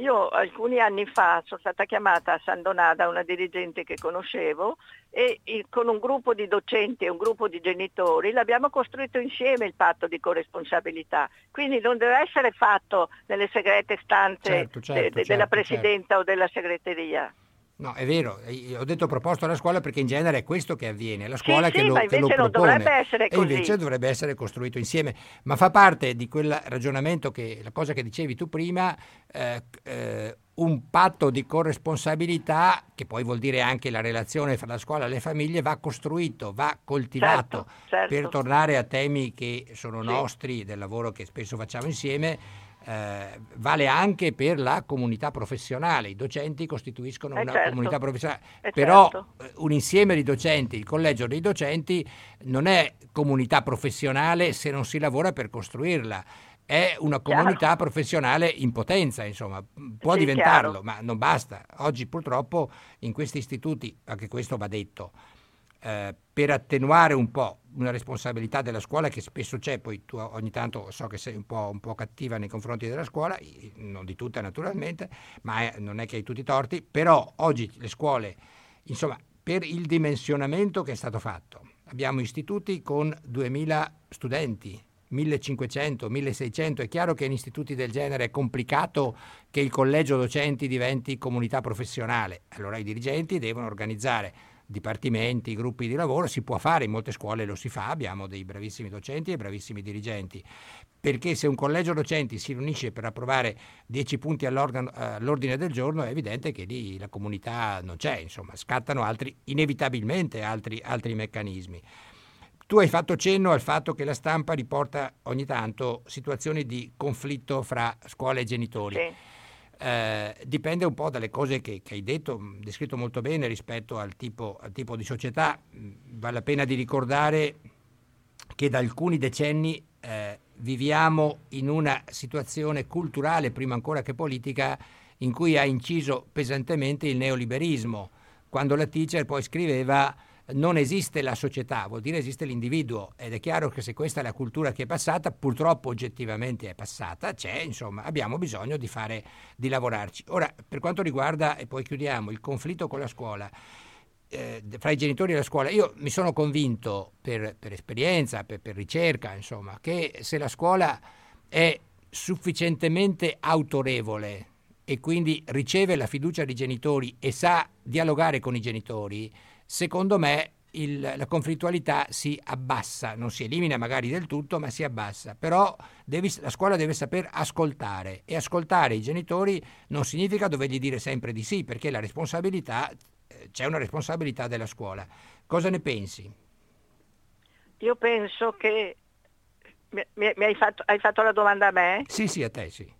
Speaker 6: io alcuni anni fa sono stata chiamata a San Donà da una dirigente che conoscevo e con un gruppo di docenti e un gruppo di genitori l'abbiamo costruito insieme il patto di corresponsabilità. Quindi non deve essere fatto nelle segrete stanze certo, certo, de- de- certo, della Presidenta certo. o della segreteria.
Speaker 2: No, è vero, ho detto proposto alla scuola perché in genere è questo che avviene, la scuola
Speaker 6: sì,
Speaker 2: che,
Speaker 6: sì,
Speaker 2: lo, che lo propone e invece dovrebbe essere costruito insieme, ma fa parte di quel ragionamento che, la cosa che dicevi tu prima, eh, eh, un patto di corresponsabilità, che poi vuol dire anche la relazione fra la scuola e le famiglie, va costruito, va coltivato,
Speaker 6: certo, certo.
Speaker 2: per tornare a temi che sono sì. nostri, del lavoro che spesso facciamo insieme, eh, vale anche per la comunità professionale, i docenti costituiscono
Speaker 6: eh
Speaker 2: una
Speaker 6: certo.
Speaker 2: comunità professionale,
Speaker 6: eh
Speaker 2: però
Speaker 6: certo.
Speaker 2: Eh, un insieme di docenti, il collegio dei docenti non è comunità professionale se non si lavora per costruirla. È una comunità
Speaker 6: chiaro.
Speaker 2: professionale in potenza, insomma, può
Speaker 6: sì,
Speaker 2: diventarlo,
Speaker 6: chiaro.
Speaker 2: ma non basta. Oggi purtroppo in questi istituti, anche questo va detto, eh, per attenuare un po' una responsabilità della scuola che spesso c'è, poi tu ogni tanto so che sei un po', un po cattiva nei confronti della scuola, non di tutta naturalmente, ma è, non è che hai tutti i torti, però oggi le scuole, insomma, per il dimensionamento che è stato fatto, abbiamo istituti con 2000 studenti, 1500, 1600, è chiaro che in istituti del genere è complicato che il collegio docenti diventi comunità professionale, allora i dirigenti devono organizzare dipartimenti, gruppi di lavoro, si può fare, in molte scuole lo si fa, abbiamo dei bravissimi docenti e bravissimi dirigenti, perché se un collegio docenti si riunisce per approvare 10 punti all'ordine del giorno è evidente che lì la comunità non c'è, insomma, scattano altri, inevitabilmente altri, altri meccanismi. Tu hai fatto cenno al fatto che la stampa riporta ogni tanto situazioni di conflitto fra scuola e genitori.
Speaker 6: Sì.
Speaker 2: Eh, dipende un po' dalle cose che, che, hai detto, descritto molto bene rispetto al tipo, al tipo di società. Vale la pena di ricordare che da alcuni decenni eh, viviamo in una situazione culturale, prima ancora che politica, in cui ha inciso pesantemente il neoliberismo. Quando la teacher poi scriveva non esiste la società, vuol dire esiste l'individuo ed è chiaro che se questa è la cultura che è passata, purtroppo oggettivamente è passata, c'è, insomma, abbiamo bisogno di fare di lavorarci. Ora, per quanto riguarda e poi chiudiamo il conflitto con la scuola eh, fra i genitori e la scuola, io mi sono convinto per, per esperienza, per, per ricerca, insomma, che se la scuola è sufficientemente autorevole e quindi riceve la fiducia dei genitori e sa dialogare con i genitori, secondo me il, la conflittualità si abbassa, non si elimina magari del tutto, ma si abbassa. Però devi, la scuola deve saper ascoltare e ascoltare i genitori non significa dovergli dire sempre di sì, perché la responsabilità, eh, c'è una responsabilità della scuola. Cosa ne pensi?
Speaker 6: Io penso che... Mi, mi hai, fatto, hai, fatto, la domanda a me?
Speaker 2: Sì, sì, a te sì.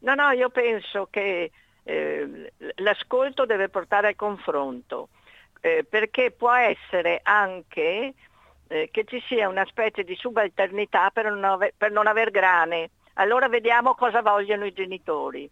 Speaker 6: No, no, io penso che eh, l'ascolto deve portare al confronto eh, perché può essere anche eh, che ci sia una specie di subalternità per non, ave- per non aver grane. Allora vediamo cosa vogliono i genitori.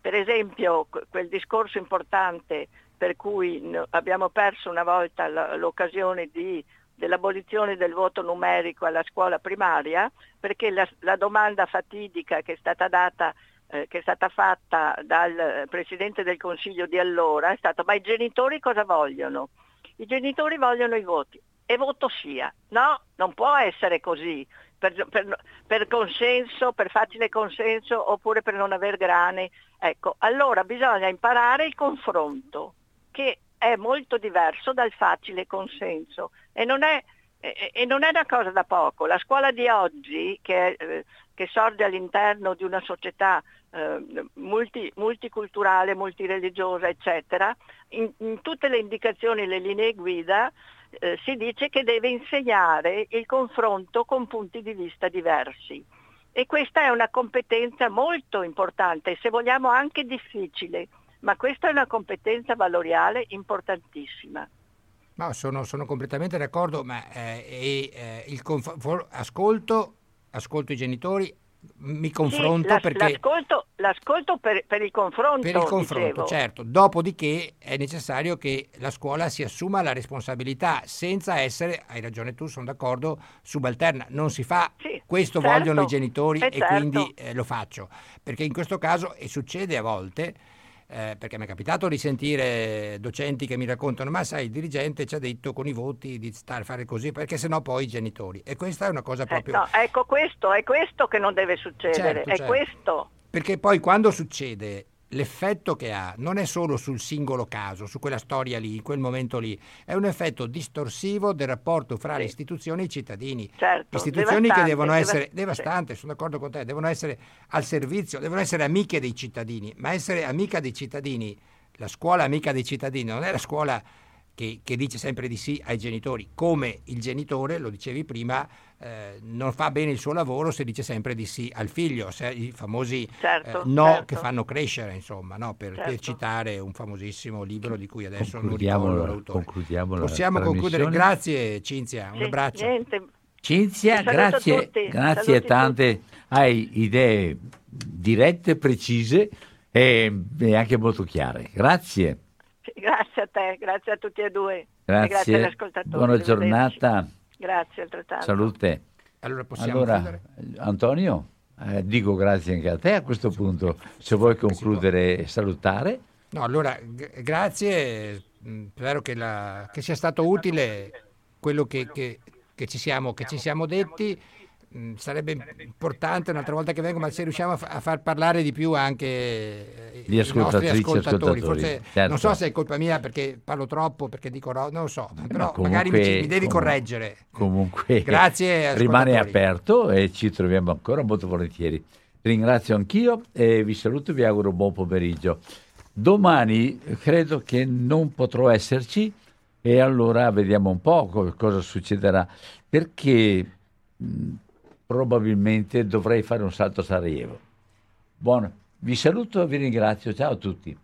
Speaker 6: Per esempio quel discorso importante per cui abbiamo perso una volta l'occasione di, dell'abolizione del voto numerico alla scuola primaria, perché la, la domanda fatidica che è stata data eh, che è stata fatta dal Presidente del Consiglio di allora è stata ma i genitori cosa vogliono? I genitori vogliono i voti e voto sia. No, non può essere così. per, per, per, consenso, per facile consenso oppure per non aver grane. Ecco, allora bisogna imparare il confronto, che è molto diverso dal facile consenso e non è, e, e non è una cosa da poco. La scuola di oggi, che, eh, che sorge all'interno di una società eh, multi, multiculturale, multireligiosa, eccetera, in, in tutte le indicazioni, le linee guida, eh, si dice che deve insegnare il confronto con punti di vista diversi. E questa è una competenza molto importante, se vogliamo anche difficile, ma questa è una competenza valoriale importantissima.
Speaker 2: No, sono, sono completamente d'accordo, ma eh, eh, il conf- ascolto, ascolto i genitori, mi confronto
Speaker 6: sì,
Speaker 2: perché...
Speaker 6: L'ascolto, l'ascolto per, per, il confronto.
Speaker 2: Per il confronto,
Speaker 6: dicevo.
Speaker 2: certo. Dopodiché è necessario che la scuola si assuma la responsabilità senza essere, hai ragione tu, sono d'accordo, subalterna. Non si fa,
Speaker 6: sì,
Speaker 2: questo
Speaker 6: certo,
Speaker 2: vogliono i genitori e,
Speaker 6: e certo.
Speaker 2: quindi eh, lo faccio. Perché in questo caso, e succede a volte, eh, perché mi è capitato di sentire docenti che mi raccontano ma sai il dirigente ci ha detto con i voti di stare a fare così perché sennò poi i genitori e questa è una cosa proprio
Speaker 6: eh, no, ecco questo è questo che non deve succedere
Speaker 2: certo,
Speaker 6: è
Speaker 2: certo.
Speaker 6: questo
Speaker 2: perché poi quando succede l'effetto che ha non è solo sul singolo caso, su quella storia lì, in quel momento lì, è un effetto distorsivo del rapporto fra
Speaker 6: sì.
Speaker 2: le istituzioni e i cittadini.
Speaker 6: Certo,
Speaker 2: istituzioni che devono essere
Speaker 6: devast-
Speaker 2: devastanti,
Speaker 6: sì.
Speaker 2: sono d'accordo con te, devono essere al servizio, devono essere amiche dei cittadini, ma essere amica dei cittadini, la scuola amica dei cittadini non è la scuola che, che dice sempre di sì ai genitori, come il genitore, lo dicevi prima, eh, non fa bene il suo lavoro se dice sempre di sì al figlio, se, i famosi
Speaker 6: certo,
Speaker 2: eh, no
Speaker 6: certo.
Speaker 2: che fanno crescere, insomma, no? per,
Speaker 6: Certo.
Speaker 2: per citare un famosissimo libro di cui adesso non
Speaker 1: Concludiamo
Speaker 2: ricordo
Speaker 1: la-
Speaker 2: l'autore.
Speaker 1: concludiamo la
Speaker 2: Possiamo concludere, grazie Cinzia, un
Speaker 6: Sì,
Speaker 2: abbraccio.
Speaker 6: niente.
Speaker 1: Cinzia, grazie,
Speaker 6: tutti,
Speaker 1: grazie
Speaker 6: saluti
Speaker 1: tante, hai idee dirette, precise e, e anche molto chiare. Grazie,
Speaker 6: Grazie a te, grazie a tutti e due. E
Speaker 1: grazie,
Speaker 6: grazie agli ascoltatori.
Speaker 1: buona giornata,
Speaker 6: Grazie altrettanto.
Speaker 1: salute.
Speaker 2: Allora possiamo
Speaker 1: Allora,
Speaker 2: chiudere?
Speaker 1: Antonio, eh, dico grazie anche a te a questo punto, se vuoi concludere e salutare.
Speaker 2: No, allora, g- grazie, mh, spero che, la- che sia stato utile quello che, che- che ci, siamo, che ci siamo detti. Mh, Sarebbe importante un'altra volta che vengo, ma se riusciamo a, fa- a far parlare di più anche eh,
Speaker 1: Gli ascoltatrici,
Speaker 2: ascoltatori.
Speaker 1: ascoltatori,
Speaker 2: Forse
Speaker 1: certo.
Speaker 2: non so se è colpa mia perché parlo troppo, perché dico no, non lo so, però
Speaker 1: comunque-
Speaker 2: magari mi, mi devi
Speaker 1: comunque-
Speaker 2: correggere.
Speaker 1: Comunque
Speaker 2: Grazie,
Speaker 1: rimane aperto e ci troviamo ancora molto volentieri. Ringrazio anch'io e vi saluto e vi auguro buon pomeriggio. Domani eh, credo che non potrò esserci e allora vediamo un po' co- cosa succederà perché mh, probabilmente dovrei fare un salto a Sarajevo. Buono, vi saluto e vi ringrazio. Ciao a tutti.